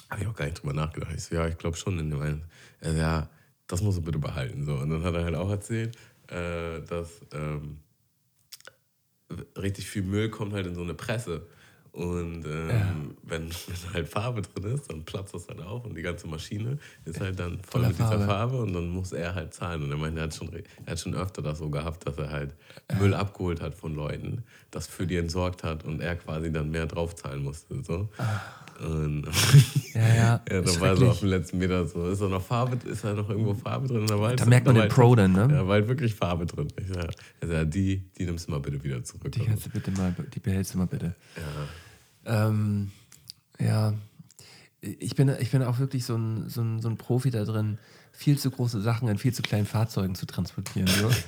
Habe ich auch gar nicht drüber nachgedacht. Ich so, ja, ich glaube schon in dem einen. Er so, ja, das musst du bitte behalten. So. Und dann hat er halt auch erzählt, äh, dass ähm, richtig viel Müll kommt halt in so eine Presse. Und ähm, wenn, wenn halt Farbe drin ist, dann platzt das halt auf und die ganze Maschine ist halt dann voll Voller mit dieser Farbe. Farbe und dann muss er halt zahlen. Und er meinte, er hat schon, er hat schon öfter das so gehabt, dass er halt Müll abgeholt hat von Leuten, das für die entsorgt hat und er quasi dann mehr draufzahlen musste. So. Und Ja, ja. ja, dann war so auf dem letzten Meter so, ist da noch Farbe, ist da noch irgendwo Farbe drin? Da, halt Da merkt man war den halt- Pro dann, ne? Ja, war halt wirklich Farbe drin. Ich sag, sagt, ja, die, die nimmst du mal bitte wieder zurück. Die kannst du bitte mal, die behältst du mal bitte. ja. Ähm, ja, ich bin, ich bin auch wirklich so ein, so, ein, so ein Profi da drin, viel zu große Sachen in viel zu kleinen Fahrzeugen zu transportieren. So.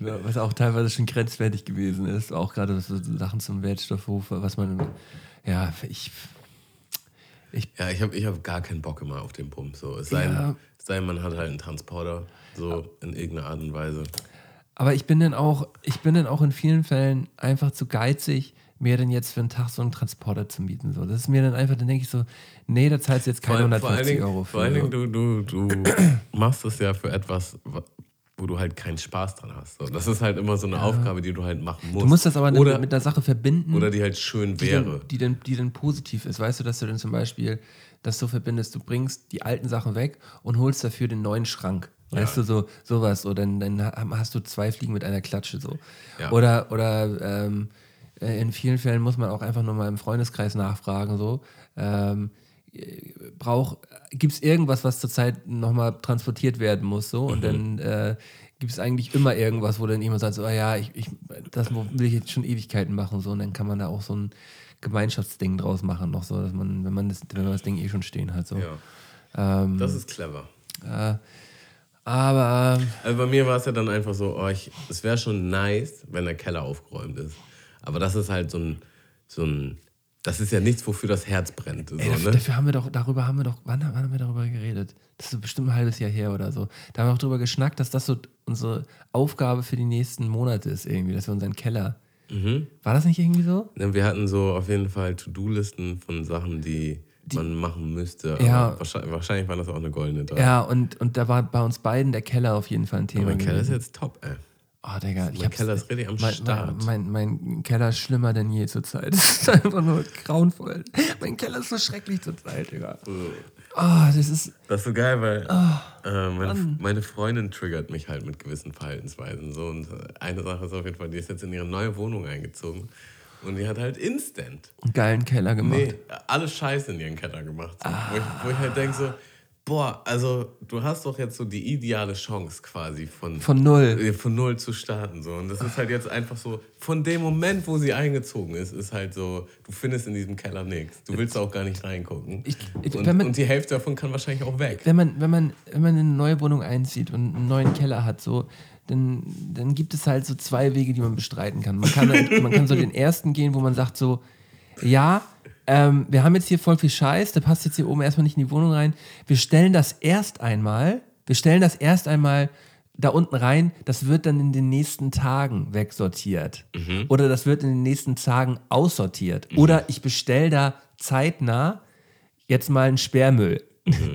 was auch teilweise schon grenzwertig gewesen ist, auch gerade so Sachen zum Wertstoffhof, was man, ja, ich, Ja, ich habe ich hab gar keinen Bock immer auf den Pump. So. Es, sei, Ja. es sei denn, man hat halt einen Transporter, so in irgendeiner Art und Weise. Aber ich bin dann auch, ich bin dann auch in vielen Fällen einfach zu geizig, mir dann jetzt für einen Tag so einen Transporter zu mieten. So. Das ist mir dann einfach, dann denke ich so, nee, da zahlst du jetzt keine Vor, allem- vor allen 150 Dingen, Euro für. vor allen. Dingen du, du, du machst es ja für etwas, wa- wo du halt keinen Spaß dran hast. So. Das ist halt immer so eine Aufgabe, die du halt machen musst. Du musst das aber oder, mit einer Sache verbinden, oder die halt schön die, wäre. dann, die, dann, die dann positiv ist. Weißt du, dass du dann zum Beispiel das so verbindest, du bringst die alten Sachen weg und holst dafür den neuen Schrank. Weißt Ja. du, so sowas. So, dann, dann hast du zwei Fliegen mit einer Klatsche. So. Ja. Oder, oder ähm, äh, in vielen Fällen muss man auch einfach nur mal im Freundeskreis nachfragen. So. Ähm, Gibt es irgendwas, was zurzeit nochmal transportiert werden muss? So? Und dann äh, gibt es eigentlich immer irgendwas, wo dann jemand sagt, so, ah ja, ich, ich, das will ich jetzt schon Ewigkeiten machen. So. Und dann kann man da auch so ein Gemeinschaftsding draus machen, noch so, dass man, wenn man das, wenn man das Ding eh schon stehen hat. So. Ja, Ähm, das ist clever. äh, aber Also bei mir war es ja dann einfach so, oh, ich, es wäre schon nice, wenn der Keller aufgeräumt ist. Aber das ist halt so ein, so ein das ist ja nichts, wofür das Herz brennt. So, ey, dafür, ne? dafür haben wir doch, darüber haben wir doch, wann, wann haben wir darüber geredet? Das ist bestimmt ein halbes Jahr her oder so. Da haben wir auch darüber geschnackt, dass das so unsere Aufgabe für die nächsten Monate ist, irgendwie, dass wir unseren Keller. Mhm. War das nicht irgendwie so? Ne, Wir hatten so auf jeden Fall To-Do-Listen von Sachen, die, man machen müsste. Ja. Aber wahrscheinlich, wahrscheinlich war das auch eine goldene Drei. Ja, und, und da war bei uns beiden der Keller auf jeden Fall ein Thema. mein Keller ist jetzt top, ey. Oh, Digga, ich Mein Keller ist richtig am mein, Start. Mein, mein, mein Keller ist schlimmer denn je zurzeit. Das ist einfach nur grauenvoll. Mein Keller ist so schrecklich zurzeit, Digga. Oh, das ist. Das ist so geil, weil Ah, äh, meine, meine Freundin triggert mich halt mit gewissen Verhaltensweisen. So. Und äh, eine Sache ist auf jeden Fall, die ist jetzt in ihre neue Wohnung eingezogen. Und die hat halt instant einen geilen Keller gemacht. nee, alles Scheiße in ihren Keller gemacht. So. Wo, ich, wo ich halt denke so, boah, also du hast doch jetzt so die ideale Chance quasi von, Von null. äh, von null zu starten. So. Und das ist halt jetzt einfach so, von dem Moment, wo sie eingezogen ist, ist halt so, du findest in diesem Keller nichts. Du willst auch gar nicht reingucken. Ich- ich- und, man- und die Hälfte davon kann wahrscheinlich auch weg. Wenn man, wenn, man, wenn man in eine neue Wohnung einzieht und einen neuen Keller hat, so, dann, dann gibt es halt so zwei Wege, die man bestreiten kann. Man kann, halt, man kann so den ersten gehen, wo man sagt so, ja, ähm, wir haben jetzt hier voll viel Scheiß, der passt jetzt hier oben erstmal nicht in die Wohnung rein. Wir stellen das erst einmal, wir stellen das erst einmal da unten rein, das wird dann in den nächsten Tagen wegsortiert. Oder das wird in den nächsten Tagen aussortiert. Oder ich bestelle da zeitnah jetzt mal einen Sperrmüll.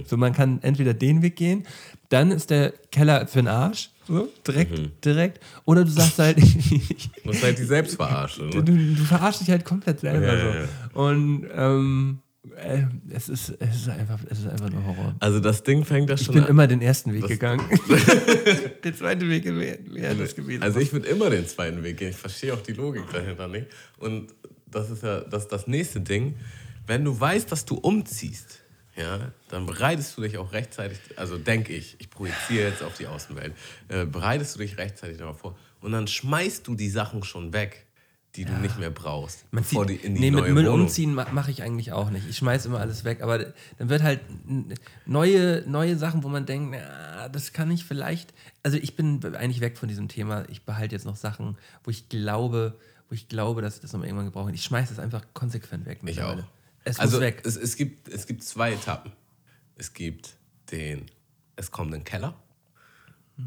So, man kann entweder den Weg gehen, dann ist der Keller für den Arsch, so, direkt, direkt. Oder du sagst halt, Das ist halt die Selbstverarsche. du, Ne? du verarschst dich halt komplett selber Ja, so. ja, ja. Und ähm, äh, es, ist, es, ist einfach, es ist einfach nur Horror. Also das Ding fängt Ich schon bin an. immer den ersten Weg gegangen. der zweite Weg wäre wär das gewesen. Also ich würde immer den zweiten Weg gehen. Ich verstehe auch die Logik dahinter nicht. Und das ist ja das, das nächste Ding. Wenn du weißt, dass du umziehst, ja, dann bereitest du dich auch rechtzeitig, also denke ich, ich projiziere jetzt auf die Außenwelt, äh, bereitest du dich rechtzeitig darauf vor und dann schmeißt du die Sachen schon weg, die du nicht mehr brauchst, Man bevor zieht, die in die nee, mit neue Müll Wohnung. umziehen ma- mache ich eigentlich auch nicht. Ich schmeiß immer alles weg, aber dann wird halt neue, neue Sachen, wo man denkt, na, das kann ich vielleicht. Also ich bin eigentlich weg von diesem Thema. Ich behalte jetzt noch Sachen, wo ich glaube, wo ich glaube, dass ich das noch irgendwann gebrauche. Ich schmeiße es einfach konsequent weg. Ich auch. Es also muss weg. Es, es, gibt, es gibt zwei Etappen. Es gibt den, es kommt in den Keller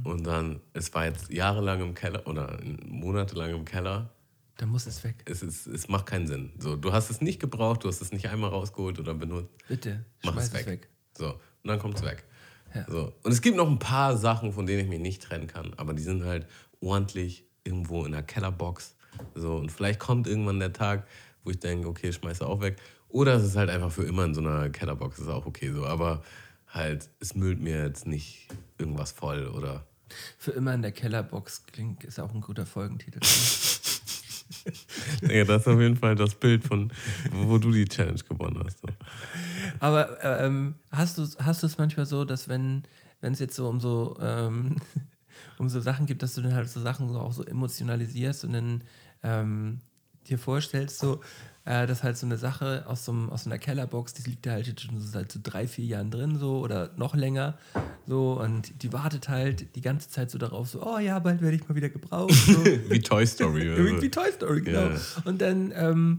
und dann, es war jetzt jahrelang im Keller oder monatelang im Keller. Dann muss es weg. Es, ist, es macht keinen Sinn. So, du hast es nicht gebraucht, du hast es nicht einmal rausgeholt oder benutzt. Bitte, Mach schmeiß es weg. So, und dann kommt es weg. Ja. So. Und es gibt noch ein paar Sachen, von denen ich mich nicht trennen kann, aber die sind halt ordentlich irgendwo in der Kellerbox. So, und vielleicht kommt irgendwann der Tag, wo ich denke, okay, ich schmeiße auch weg. Oder es ist halt einfach für immer in so einer Kellerbox, ist auch okay so. Aber halt, es müllt mir jetzt nicht irgendwas voll oder. Für immer in der Kellerbox klingt, ist auch ein guter Folgentitel. Ja, das ist auf jeden Fall das Bild von, wo du die Challenge gewonnen hast. So. Aber ähm, hast du es manchmal so, dass wenn wenn es jetzt so um so ähm, um so Sachen gibt, dass du dann halt so Sachen so auch so emotionalisierst und dann ähm, dir vorstellst so, äh, dass halt so eine Sache aus so, einem- aus so einer Kellerbox, die liegt da halt jetzt schon so seit so drei vier Jahren drin so oder noch länger so und die wartet halt die ganze Zeit so darauf so, oh ja, bald werde ich mal wieder gebraucht. So. Wie Toy Story. Irgendwie Toy Story, genau. Ja. Und dann ähm,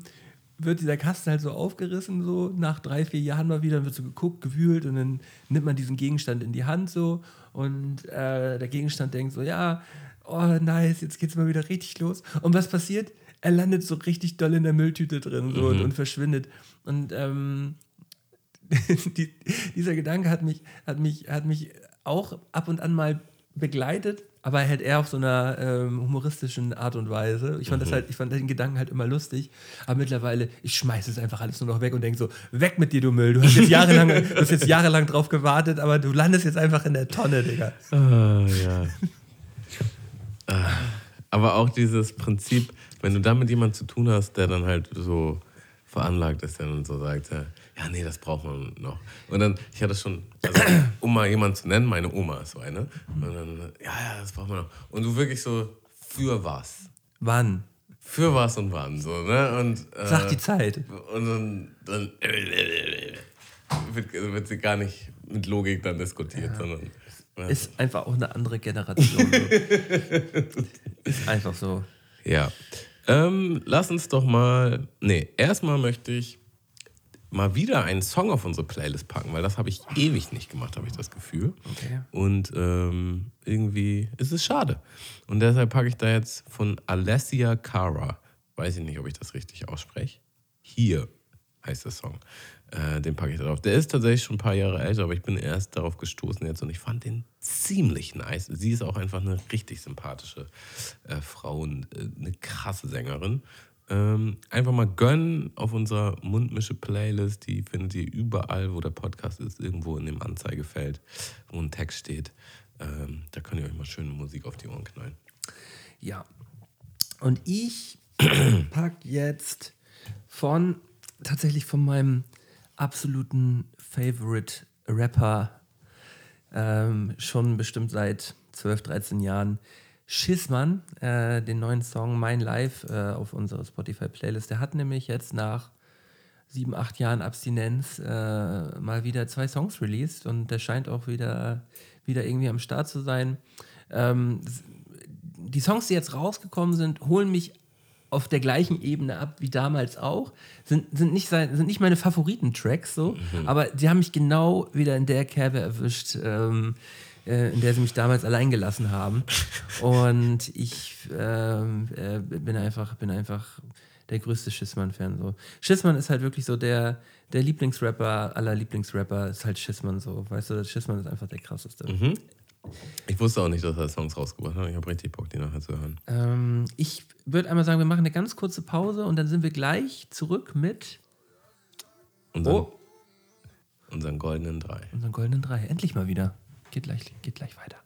wird dieser Kasten halt so aufgerissen, so nach drei, vier Jahren mal wieder, dann wird so geguckt, gewühlt und dann nimmt man diesen Gegenstand in die Hand so und äh, der Gegenstand denkt so, ja, oh nice, jetzt geht's mal wieder richtig los. Und was passiert? Er landet so richtig doll in der Mülltüte drin so, und, und verschwindet. Und ähm, die, dieser Gedanke hat mich, hat, mich, hat mich auch ab und an mal begleitet, aber halt eher auf so einer ähm, humoristischen Art und Weise. Ich fand, das halt, ich fand den Gedanken halt immer lustig, aber mittlerweile, ich schmeiße es einfach alles nur noch weg und denke so, weg mit dir, du Müll. Du hast jetzt jahrelang, du hast jetzt jahrelang drauf gewartet, aber du landest jetzt einfach in der Tonne, Digga. Ah, ja. Ah, Aber auch dieses Prinzip, wenn du da mit jemandem zu tun hast, der dann halt so veranlagt ist dann so sagt, ja, ja, nee, das braucht man noch. Und dann, ich hatte schon, also, um mal jemanden zu nennen, meine Oma ist so eine. Und dann, ja, ja, das braucht man noch. Und du wirklich so, für was? Wann? Für was und wann, so, ne? Und, äh, Sag die Zeit. und dann, dann wird, wird sie gar nicht mit Logik dann diskutiert, sondern ja. Ist einfach auch eine andere Generation. So. Ist einfach so. Ja. Ähm, lass uns doch mal. Nee, erstmal möchte ich mal wieder einen Song auf unsere Playlist packen, weil das habe ich ewig nicht gemacht, habe ich das Gefühl. Okay. Und ähm, irgendwie ist es schade. Und deshalb packe ich da jetzt von Alessia Cara. Weiß ich nicht, ob ich das richtig ausspreche. Hier heißt der Song. Äh, den packe ich da drauf. Der ist tatsächlich schon ein paar Jahre älter, aber ich bin erst darauf gestoßen jetzt und ich fand den ziemlich nice. Sie ist auch einfach eine richtig sympathische äh, Frau und äh, eine krasse Sängerin. Ähm, einfach mal gönnen auf unserer Mundmische-Playlist. Die findet ihr überall, wo der Podcast ist, irgendwo in dem Anzeigefeld, wo ein Text steht. Ähm, da könnt ihr euch mal schöne Musik auf die Ohren knallen. Ja. Und ich pack jetzt von tatsächlich von meinem absoluten Favorite Rapper ähm, schon bestimmt seit 12, 13 Jahren Schissmann, äh, den neuen Song Mein Life äh, auf unserer Spotify-Playlist. Der hat nämlich jetzt nach sieben, acht Jahren Abstinenz äh, mal wieder zwei Songs released und der scheint auch wieder, wieder irgendwie am Start zu sein. Ähm, die Songs, die jetzt rausgekommen sind, holen mich auf der gleichen Ebene ab wie damals auch. Sind, sind, nicht, sein, sind nicht meine Favoriten-Tracks so, aber die haben mich genau wieder in der Kerbe erwischt, ähm, äh, in der sie mich damals allein gelassen haben. Und ich ähm, äh, bin, einfach, bin einfach der größte Schissmann-Fan. So. Schissmann ist halt wirklich so der, der Lieblingsrapper aller Lieblingsrapper, ist halt Schissmann so. Weißt du, Schissmann ist einfach der krasseste. Ich wusste auch nicht, dass er Songs rausgebracht hat. Ich habe richtig Bock, die nachher zu hören. Ähm, ich würde einmal sagen, wir machen eine ganz kurze Pause und dann sind wir gleich zurück mit Unseren, Oh. unseren goldenen Drei. unseren goldenen Drei. Endlich mal wieder. Geht gleich, geht gleich weiter.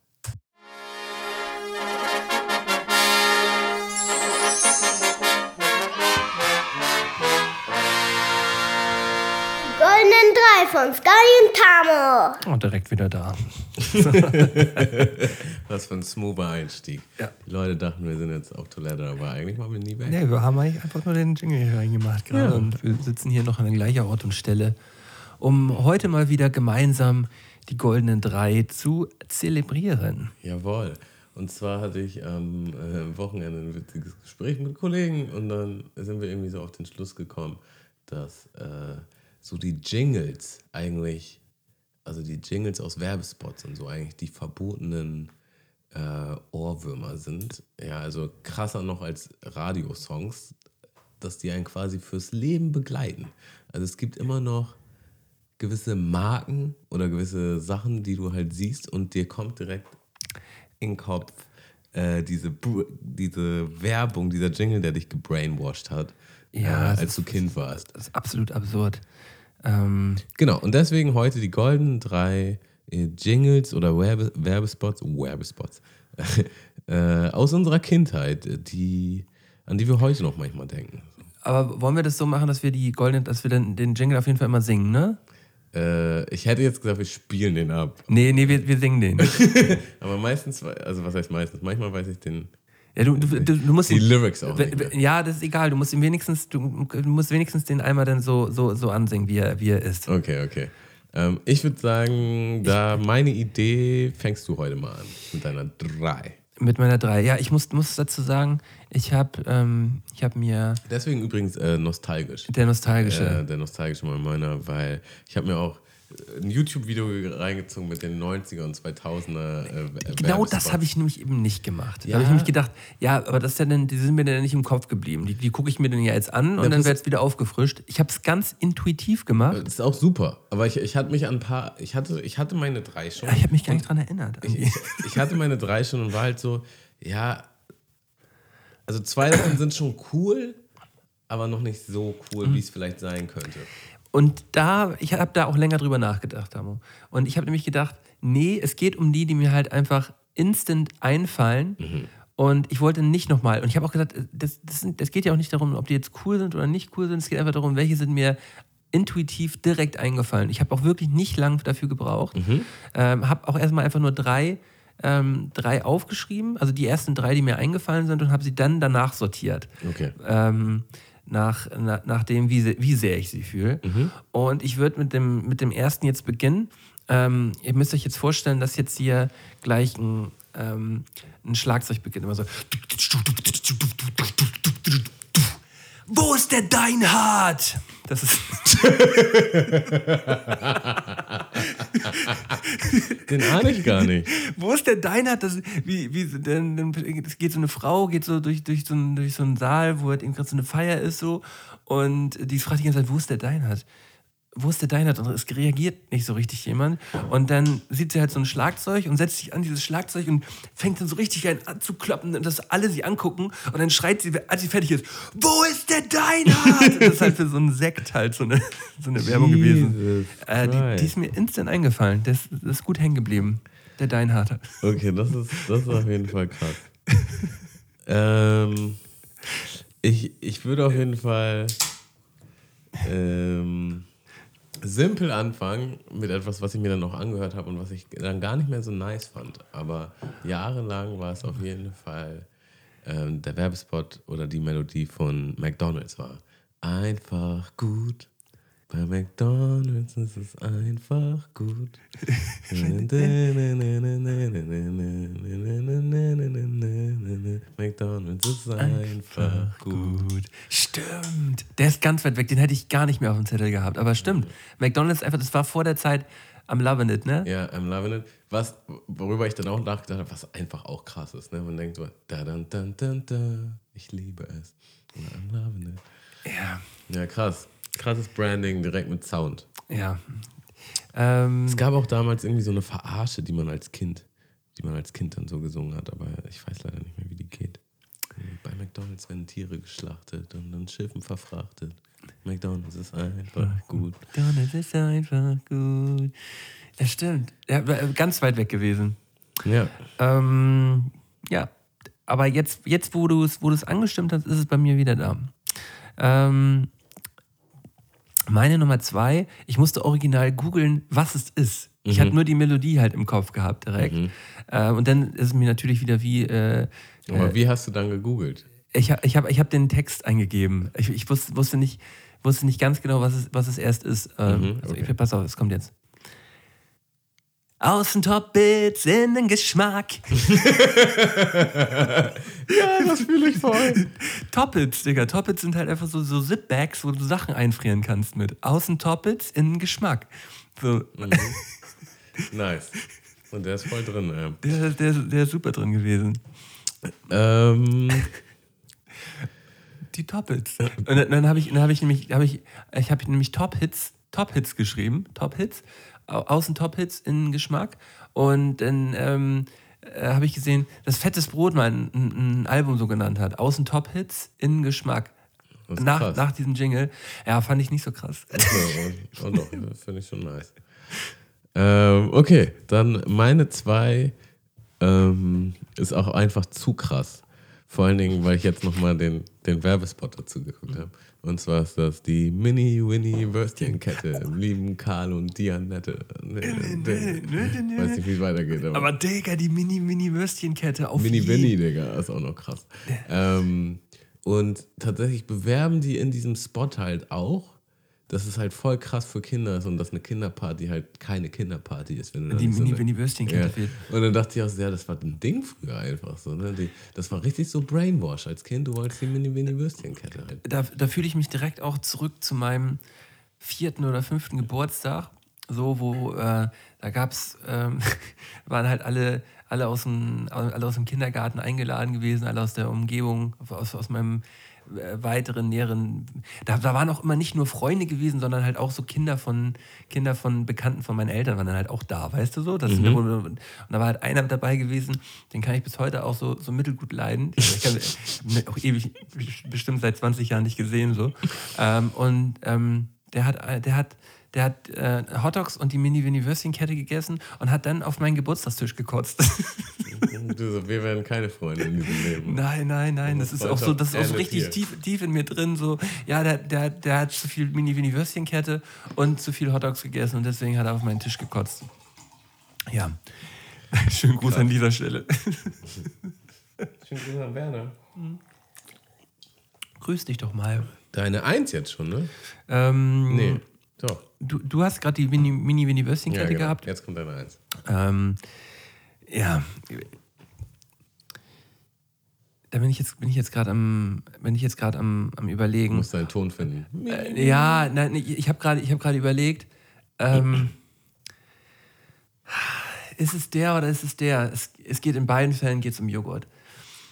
Goldenen Drei von Sky und Tamo. Oh, direkt wieder da. Was für ein smoother Einstieg. Ja. Die Leute dachten, wir sind jetzt auf Toilette, aber eigentlich waren wir nie weg. Nee, wir haben eigentlich einfach nur den Jingle hier reingemacht gerade und wir sitzen hier noch an gleicher Ort und Stelle, um heute mal wieder gemeinsam die goldenen drei zu zelebrieren. Jawohl. Und zwar hatte ich am äh, Wochenende ein witziges Gespräch mit Kollegen und dann sind wir irgendwie so auf den Schluss gekommen, dass äh, so die Jingles eigentlich, also die Jingles aus Werbespots und so eigentlich die verbotenen äh, Ohrwürmer sind. Ja, also krasser noch als Radiosongs, dass die einen quasi fürs Leben begleiten. Also es gibt immer noch gewisse Marken oder gewisse Sachen, die du halt siehst und dir kommt direkt in den Kopf äh, diese, Bu- diese Werbung, dieser Jingle, der dich gebrainwashed hat, Ja, äh, als du Kind warst. Das ist absolut absurd. Ähm, Genau, und deswegen heute die goldenen drei äh, Jingles oder Werbe Werbespots, Werbespots äh, aus unserer Kindheit, die, an die wir heute noch manchmal denken. aber wollen wir das so machen, dass wir die goldenen, dass wir den, den Jingle auf jeden Fall immer singen, ne? Äh, ich hätte jetzt gesagt, wir spielen den ab. Nee, nee, wir, wir singen den. Aber meistens, also was heißt meistens? Manchmal weiß ich den, Ja, du, du, du, du musst die ihn- Lyrics auch Ja, das ist egal. Du musst ihn wenigstens, du, musst wenigstens den einmal dann so, so, so ansingen, wie er, wie er ist. Okay, okay. Ähm, ich würde sagen, da meine Idee fängst du heute mal an mit deiner drei. Mit meiner drei. Ja, ich muss, muss dazu sagen, ich habe ähm, ich hab mir Deswegen übrigens äh, nostalgisch. der nostalgische. Äh, der nostalgische mal meiner, weil ich habe mir auch ein YouTube-Video reingezogen mit den 90er und 2000er. Äh, Genau das habe ich nämlich eben nicht gemacht. Da Ja. habe ich nämlich gedacht, ja, aber das ja dann, die sind mir dann nicht im Kopf geblieben. Die, die gucke ich mir dann ja jetzt an und Ja, dann wird es wieder aufgefrischt. Ich habe es ganz intuitiv gemacht. Das ist auch super. Aber ich, ich hatte mich an ein paar. Ich hatte, ich hatte meine drei schon. ich habe mich gar nicht dran erinnert. ich, ich, ich hatte meine drei schon und war halt so, ja. Also zwei davon sind schon cool, aber noch nicht so cool, wie es vielleicht sein könnte. Und da, ich habe da auch länger drüber nachgedacht, Damo. Und ich habe nämlich gedacht, nee, es geht um die, die mir halt einfach instant einfallen. Und ich wollte nicht nochmal. Und ich habe auch gesagt, das, das, sind, das geht ja auch nicht darum, ob die jetzt cool sind oder nicht cool sind. Es geht einfach darum, welche sind mir intuitiv direkt eingefallen. Ich habe auch wirklich nicht lang dafür gebraucht. Ähm, habe auch erstmal einfach nur drei, ähm, drei aufgeschrieben, also die ersten drei, die mir eingefallen sind, und habe sie dann danach sortiert Okay. ähm, nach, na, nach dem, wie, wie sehr ich sie fühle. Und ich würde mit dem, mit dem ersten jetzt beginnen. Ähm, ihr müsst euch jetzt vorstellen, dass jetzt hier gleich ein, ähm, ein Schlagzeug beginnt. Immer so. Wo ist der Deinhard? Das ist. Den ahne ich gar nicht. Wo ist der Deinhard? Das, wie, wie, dann, dann es geht so eine Frau, geht so durch, durch, so einen, durch so einen Saal, wo halt eben gerade so eine Feier ist so und die fragt die ganze Zeit, wo ist der Deinhard? Wo ist der Deinhard? Und es reagiert nicht so richtig jemand. Und dann sieht sie halt so ein Schlagzeug und setzt sich an dieses Schlagzeug und fängt dann so richtig ein an zu kloppen, dass alle sie angucken. Und dann schreit sie, als sie fertig ist, wo ist der? Und das ist halt für so einen Sekt halt so eine, so eine Werbung gewesen. Äh, die, die ist mir instant eingefallen. Das, das ist gut hängen geblieben. Der Deinhard. Okay, das ist, das ist auf jeden Fall krass. ähm, ich, ich würde auf jeden Fall ähm, simpel anfangen mit etwas, was ich mir dann noch angehört habe und was ich dann gar nicht mehr so nice fand. Aber jahrelang war es auf jeden Fall ähm, der Werbespot oder die Melodie von McDonalds war. Einfach gut. Bei McDonalds ist es einfach gut. McDonalds ist einfach gut. Stimmt. Der ist ganz weit weg. Den hätte ich gar nicht mehr auf dem Zettel gehabt. Aber stimmt. McDonalds einfach, das war vor der Zeit am Lovin' It, ne? Ja, I'm loving it. Was, worüber ich dann auch nachgedacht habe, was einfach auch krass ist. Ne? Man denkt so, da, da, da, da, da, ich liebe es. I'm loving it. Ja. Ja, krass. Krasses Branding direkt mit Sound. Ja. Ähm, Es gab auch damals irgendwie so eine Verarsche, die man als Kind, die man als Kind dann so gesungen hat, aber ich weiß leider nicht mehr, wie die geht. Bei McDonalds werden Tiere geschlachtet und dann Schiffen verfrachtet. McDonalds ist einfach gut. McDonalds ist einfach gut. Ja, stimmt. Ja, ganz weit weg gewesen. Ja. Ähm, ja, aber jetzt, jetzt wo du es wo du's angestimmt hast, ist es bei mir wieder da. Ähm, Meine Nummer zwei, ich musste original googeln, was es ist. Ich hatte nur die Melodie halt im Kopf gehabt direkt. Äh, und dann ist es mir natürlich wieder wie, äh, Aber wie hast du dann gegoogelt? ich, ich habe ich hab den Text eingegeben. Ich, ich wusste, wusste, nicht, wusste nicht ganz genau, was es, was es erst ist. Ähm, also ich, pass auf, es kommt jetzt. Außentop-Bits in den Geschmack. Ja, das fühle ich voll. Toppets, Digga. Toppets sind halt einfach so, so Zipbags, wo du Sachen einfrieren kannst mit. Außen-Toppets in den Geschmack. So, nice. Und der ist voll drin, ja. der, der, der ist super drin gewesen. Ähm, Die Top-Hits. Und dann, dann habe ich, dann hab ich nämlich, hab ich, ich habe nämlich Top-Hits, Top-Hits geschrieben, Top-Hits, außen Top-Hits in Geschmack. Und dann ähm, äh, habe ich gesehen, dass Fettes Brot mal ein, ein, ein Album so genannt hat. Außen Top-Hits in Geschmack. Nach, krass. nach diesem Jingle. Ja, fand ich nicht so krass. Ja, oh, doch, das finde ich schon nice. Ähm, okay, dann meine zwei ähm, ist auch einfach zu krass. Vor allen Dingen, weil ich jetzt nochmal den, den Werbespot dazu geguckt habe. Und zwar ist das die Mini-Winnie-Würstchenkette im lieben Karl und Dianette. Weiß nicht, wie es weitergeht. Aber, Aber Digga, die Mini-Mini-Würstchenkette auf Mini jeden- Winnie, Digga, ist auch noch krass. Ähm, und tatsächlich bewerben die in diesem Spot halt auch, dass es halt voll krass für Kinder ist und dass eine Kinderparty halt keine Kinderparty ist. Wenn Die so eine- Mini-Mini-Würstchenkette ja. fehlt. Und dann dachte ich auch, so, ja, das war ein Ding früher einfach so. Ne? Die, das war richtig so Brainwash als Kind. Du wolltest die Mini-Mini-Würstchenkette halt. da, da fühle ich mich direkt auch zurück zu meinem vierten oder fünften Geburtstag. So, wo äh, da gab's, ähm, waren halt alle, alle, aus dem, alle aus dem Kindergarten eingeladen gewesen, alle aus der Umgebung, aus, aus meinem weiteren, näheren. Da, da waren auch immer nicht nur Freunde gewesen, sondern halt auch so Kinder von Kinder von Bekannten von meinen Eltern waren dann halt auch da, weißt du so? Das, Und da war halt einer dabei gewesen, den kann ich bis heute auch so, so mittelgut leiden. Ich habe ihn auch ewig, bestimmt seit 20 Jahren nicht gesehen so. Ähm, und ähm, der hat, der hat der hat äh, Hotdogs und die Mini-Winnie-Würstchenkette gegessen und hat dann auf meinen Geburtstagstisch gekotzt. Du so, wir werden keine Freunde in diesem Leben. Nein, nein, nein. Das ist auch so, das ist auch so richtig tief, tief in mir drin. So, ja, der, der, der hat zu viel Mini-Winnie-Würstchenkette und zu viel Hotdogs gegessen und deswegen hat er auf meinen Tisch gekotzt. Ja. Schönen Gruß an dieser Stelle. Schönen Gruß an Werner. Grüß dich doch mal. Deine Eins jetzt schon, ne? Ähm, Nee, doch. du, du hast gerade die Mini- Mini-Winnie-Würstchenkette Ja, genau. gehabt. Jetzt kommt deine Eins. Ähm, ja. Da bin ich jetzt, bin ich jetzt gerade am, bin ich jetzt gerade am, am Du überlegen. musst deinen Ton finden. Äh, ja, nein, ich habe gerade, ich habe gerade überlegt. Ähm, ist es der oder ist es der? Es, es geht in beiden Fällen geht's um Joghurt.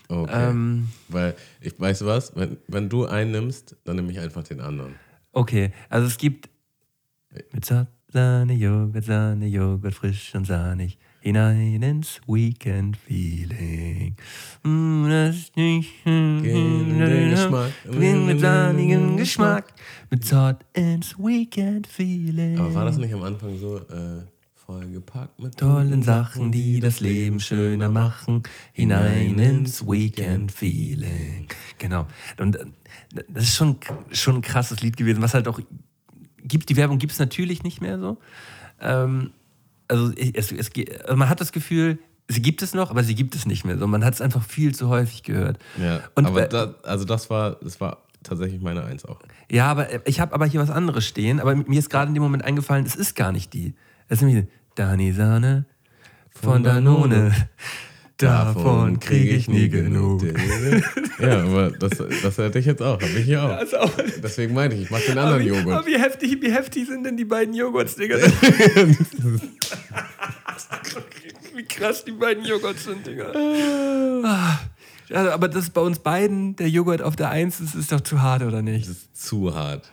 Okay. Ähm, Weil, ich weißt du was, wenn, wenn du einen nimmst, dann nehme ich einfach den anderen. okay, also es gibt mit Sa- Sahne, Joghurt, Sahne, Joghurt, frisch und sahnig, hinein ins Weekend-Feeling. Mm, das ist nicht den Geschmack. mit sahnigem Geschmack, mit Zart ins Weekend-Feeling. Aber war das nicht am Anfang so äh, vollgepackt mit tollen Sachen, die das Leben schöner machen, hinein ins Weekend-Feeling. Genau. Und äh, das ist schon, schon ein krasses Lied gewesen, was halt auch gibt. Die Werbung gibt es natürlich nicht mehr so. Ähm, also, es, es, also man hat das Gefühl, sie gibt es noch, aber sie gibt es nicht mehr so. Man hat es einfach viel zu häufig gehört. Ja, Und, aber äh, da, also das war, das war tatsächlich meine Eins auch. Ja, aber äh, ich habe aber hier was anderes stehen, aber mir ist gerade in dem Moment eingefallen, es ist gar nicht die. Es ist nämlich Dani Sahne von Danone. Davon kriege ich nie genug. Ja, aber das, das hätte ich jetzt auch. Habe ich hier auch. Also auch, Deswegen meinte ich, ich mache den anderen aber, Joghurt. aber wie heftig, wie heftig sind denn die beiden Joghurts, Digga? wie krass die beiden Joghurts sind, Digga. Ah. Also, aber das bei uns beiden, der Joghurt auf der Eins ist, ist doch zu hart, oder nicht? Das ist zu hart.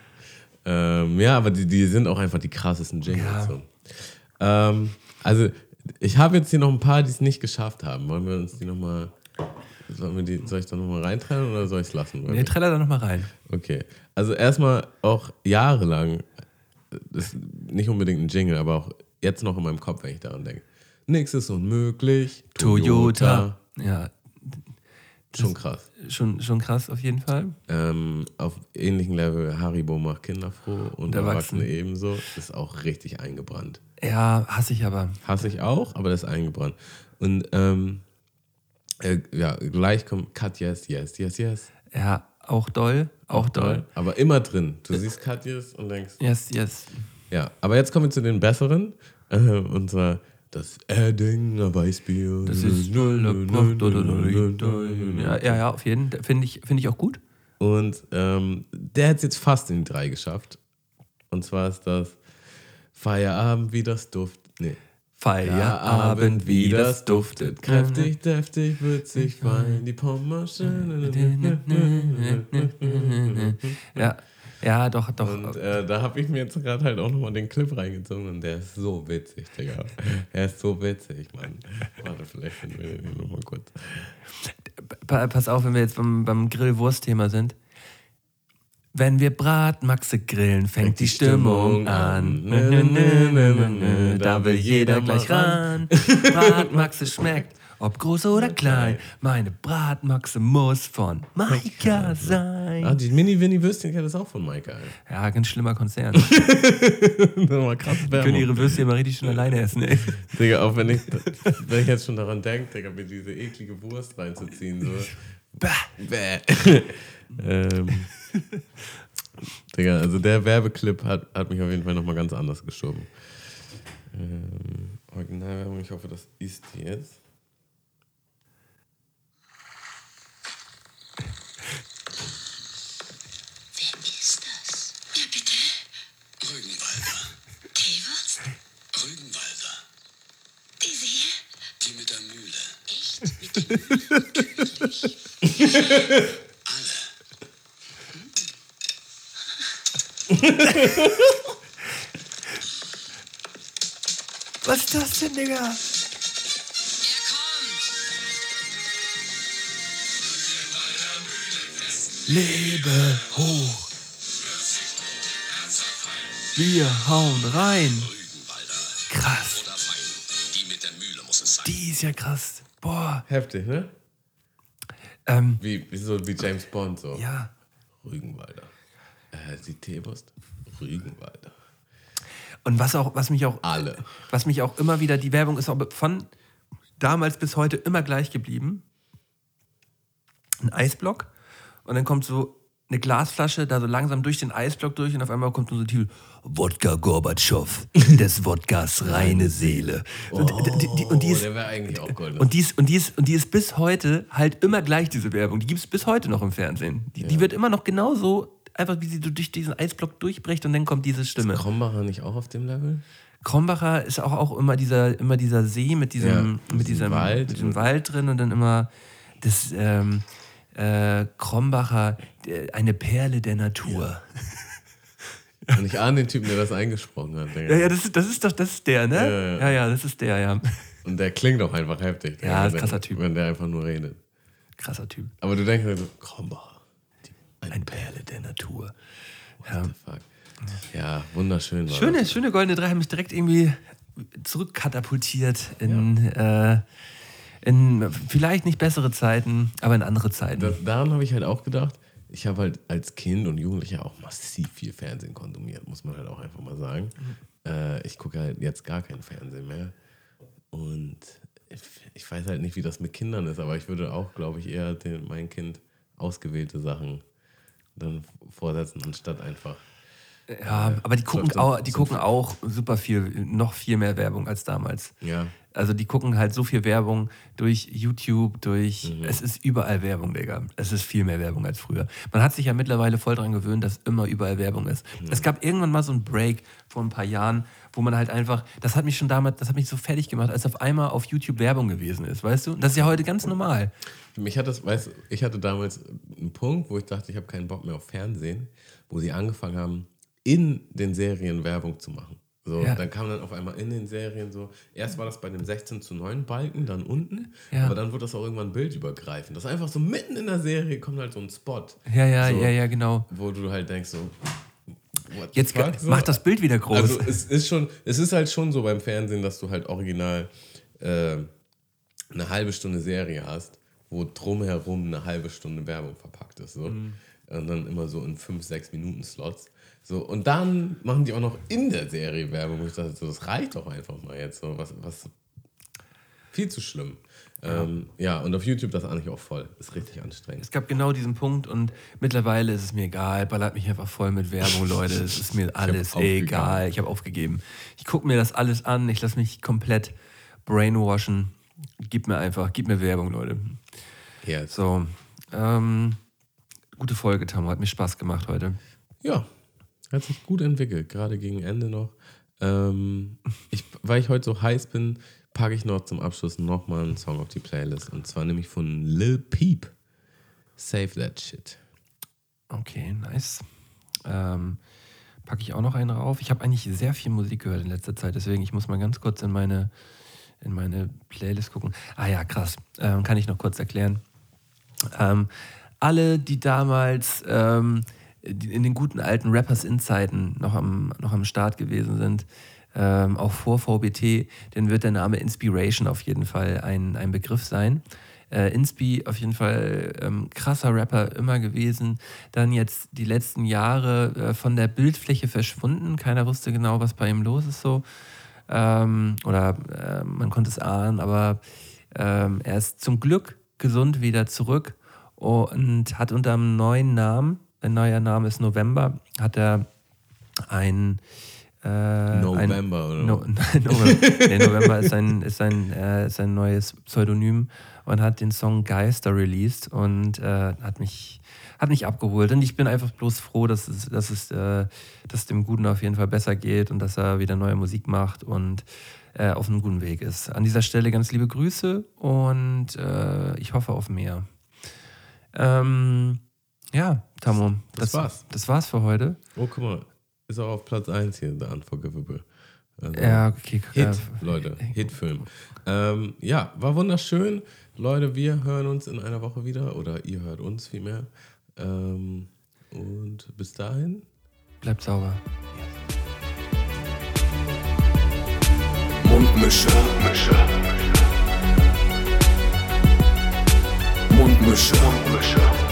Ähm, ja, aber die, die sind auch einfach die krassesten Jingles. Ja. So. Ähm, also, ich habe jetzt hier noch ein paar, die es nicht geschafft haben. Wollen wir uns die nochmal. Sollen wir die, soll ich da nochmal reintreiben oder soll ich es lassen? Nee, treller da nochmal rein. Okay. Also erstmal auch jahrelang, das ist nicht unbedingt ein Jingle, aber auch jetzt noch in meinem Kopf, wenn ich daran denke. Nichts ist unmöglich. Toyota. Ja. Schon krass. Schon, schon krass auf jeden Fall. Ähm, auf ähnlichem Level Haribo macht Kinder froh und Erwachsene. Erwachsene ebenso. Ist auch richtig eingebrannt. Ja, hasse ich aber. Hasse ich auch, aber das ist eingebrannt. Und ähm, äh, ja, gleich kommt Cut Yes, Yes, Yes, Yes. Ja, auch doll. Auch, doll. Aber immer drin. Du siehst Cut Yes und denkst, Yes, yes. ja. Aber jetzt kommen wir zu den besseren. Äh, und zwar das Erdinger Weißbier. Das ist null. Ja, ja, ja, auf jeden Fall. Finde ich, finde ich auch gut. Und ähm, der hat es jetzt fast in die drei geschafft. Und zwar ist das Feierabend, wie das Duft. Nee. Feierabend, wie das duftet. Kräftig, deftig, würzig, fein, die Pommerschen. Ja, ja, doch, doch. Und äh, da habe ich mir jetzt gerade halt auch nochmal den Clip reingezogen und der ist so witzig, Digga. Er ist so witzig, Mann. Warte, vielleicht finden wir den nochmal kurz. Pa- Pass auf, wenn wir jetzt beim, beim Grillwurst-Thema sind. Wenn wir Bratmaxe grillen, fängt die Stimmung an. Nö, nö, nö, nö, nö, nö. Da will jeder gleich ran. Bratmaxe schmeckt, ob groß oder klein. Meine Bratmaxe muss von Maika Ah, sein. die Mini-Winnie-Würstchen kennt das auch von Maika. ey. Ja, ganz schlimmer Konzern. Das krass Können Werbung. ihre Würstchen mal richtig schön alleine essen, ey. Digga, auch wenn ich, wenn ich jetzt schon daran denke, Digga, mir diese eklige Wurst reinzuziehen, so. Bäh. ähm, Digga, also der Werbeclip hat, hat mich auf jeden Fall nochmal ganz anders geschoben. Ähm, Originalwerbung, ich hoffe, das ist die jetzt. Wer ist das? Ja, bitte. Rügenwalder. Teewurst? Rügenwalder. Diese hier? Die mit der Mühle. Echt? Mit dem Alle. Was ist das denn, Digga? Er kommt. Lebe hoch. Wir hauen rein. Krass. Oder Fein. Die mit der Mühle muss es sein. Die ist ja krass. Boah. Heftig, ne? Ähm, Wie, wie so wie James Bond, so. ja. Rügenwalder. Äh, die Teewurst? Rügenwalder. Und was auch, was mich auch, Alle. was mich auch immer wieder, die Werbung ist auch von damals bis heute immer gleich geblieben. Ein Eisblock und dann kommt so eine Glasflasche da so langsam durch den Eisblock durch und auf einmal kommt so ein Titel Wodka Gorbatschow, des Wodkas reine Seele. Und die, die, und die oh, ist, der wäre eigentlich auch. Und die, ist, und, die ist, und die ist bis heute halt immer gleich, diese Werbung. Die gibt es bis heute noch im Fernsehen. Die, die wird immer noch genauso, einfach wie sie so durch diesen Eisblock durchbricht und dann kommt diese Stimme. Krombacher nicht auch auf dem Level? Krombacher ist auch, auch immer, dieser, immer dieser See mit diesem, Ja, mit diesem Wald. mit diesem Wald drin und dann immer das ähm, äh, Krombacher, äh, eine Perle der Natur. Und ich ahne den Typen, der das eingesprochen hat. Ja, ja, das ist, das ist doch, das ist der, ne? Ja, ja. ja, ja das ist der, ja. Und der klingt auch einfach heftig. Ja, ist krasser Typ. Wenn der einfach nur redet. Krasser Typ. Aber du denkst dir so, Krombacher. Eine Perle der Natur. What the fuck? Ja, wunderschön. War Schöne, das. schöne goldene Drei haben mich direkt irgendwie zurückkatapultiert in, äh, in vielleicht nicht bessere Zeiten, aber in andere Zeiten. Da, daran habe ich halt auch gedacht. Ich habe halt als Kind und Jugendlicher auch massiv viel Fernsehen konsumiert, muss man halt auch einfach mal sagen. Äh, ich gucke halt jetzt gar kein Fernsehen mehr. Und ich, weiß halt nicht, wie das mit Kindern ist, aber ich würde auch, glaube ich, eher den, mein Kind ausgewählte Sachen dann vorsetzen, anstatt einfach. ja, aber die gucken, so- auch, die gucken auch super viel, noch viel mehr Werbung als damals. Ja, Also die gucken halt so viel Werbung durch YouTube, durch. Mhm. Es ist überall Werbung, Digga. Es ist viel mehr Werbung als früher. Man hat sich ja mittlerweile voll dran gewöhnt, dass immer überall Werbung ist. Mhm. Es gab irgendwann mal so einen Break vor ein paar Jahren, wo man halt einfach, das hat mich schon damals, das hat mich so fertig gemacht, als auf einmal auf YouTube Werbung gewesen ist, weißt du? Das ist ja heute ganz normal. Mich hat das, weißt ich hatte damals einen Punkt, wo ich dachte, ich habe keinen Bock mehr auf Fernsehen, wo sie angefangen haben, in den Serien Werbung zu machen. So, Ja. dann kam dann auf einmal in den Serien so, erst war das bei dem 16 zu 9 Balken, dann unten, Ja. aber dann wurde das auch irgendwann bildübergreifend. Das ist einfach so mitten in der Serie kommt halt so ein Spot, Ja, ja, So. ja, ja, genau. wo du halt denkst so, Jetzt fuck? So. macht das Bild wieder groß. Also es ist schon, es ist halt schon so beim Fernsehen, dass du halt original äh, eine halbe Stunde Serie hast, wo drumherum eine halbe Stunde Werbung verpackt ist. So. Mhm. Und dann immer so in 5, 6 Minuten Slots. So, und dann machen die auch noch in der Serie Werbung. wo ich dachte, so, das reicht doch einfach mal jetzt. So, was, was viel zu schlimm. Ja. Ähm, ja, und auf YouTube das eigentlich auch voll. Ist richtig anstrengend. Es gab genau diesen Punkt und mittlerweile ist es mir egal. Ballert mich einfach voll mit Werbung, Leute. Es ist mir alles egal. Ich habe aufgegeben. Ich gucke mir das alles an. Ich lasse mich komplett brainwashen. Gib mir einfach, gib mir Werbung, Leute. Ja. So, ähm, gute Folge, Tam. Hat mir Spaß gemacht heute. Ja, hat sich gut entwickelt, gerade gegen Ende noch. Ähm, ich, weil ich heute so heiß bin, packe ich noch zum Abschluss nochmal einen Song auf die Playlist. Und zwar nämlich von Lil Peep. Save That Shit. Okay, nice. Ähm, packe ich auch noch einen rauf. Ich habe eigentlich sehr viel Musik gehört in letzter Zeit, deswegen ich muss mal ganz kurz in meine, in meine Playlist gucken. Ah ja, krass. Ähm, kann ich noch kurz erklären. Ähm, alle, die damals ähm, in den guten alten Rappers-In-Zeiten noch am, noch am Start gewesen sind, ähm, auch vor VBT, dann wird der Name Inspiration auf jeden Fall ein, ein Begriff sein. Äh, Inspi auf jeden Fall ähm, krasser Rapper immer gewesen. Dann jetzt die letzten Jahre äh, von der Bildfläche verschwunden. Keiner wusste genau, was bei ihm los ist so. Ähm, oder äh, man konnte es ahnen, aber ähm, er ist zum Glück gesund wieder zurück und hat unter einem neuen Namen, neuer Name ist November, hat er ein äh, November, ein, oder? No, November, nee, November ist sein, ist, sein, äh, ist sein neues Pseudonym und hat den Song Geister released und äh, hat mich hat mich abgeholt. Und ich bin einfach bloß froh, dass es, dass es äh, dass dem Guten auf jeden Fall besser geht und dass er wieder neue Musik macht und äh, auf einem guten Weg ist. An dieser Stelle ganz liebe Grüße und äh, ich hoffe auf mehr. Ähm, ja, Tammo, Das war's. Das war's für heute. Oh, guck mal. Ist auch auf Platz 1 hier, The Unforgivable. Also, Ja, okay. Hit, ja. Leute. Hitfilm. Ähm, ja, war wunderschön. Leute, wir hören uns in einer Woche wieder. Oder ihr hört uns vielmehr. Ähm, und bis dahin. Bleibt sauber. Mundmische. Mundmische. Mundmische.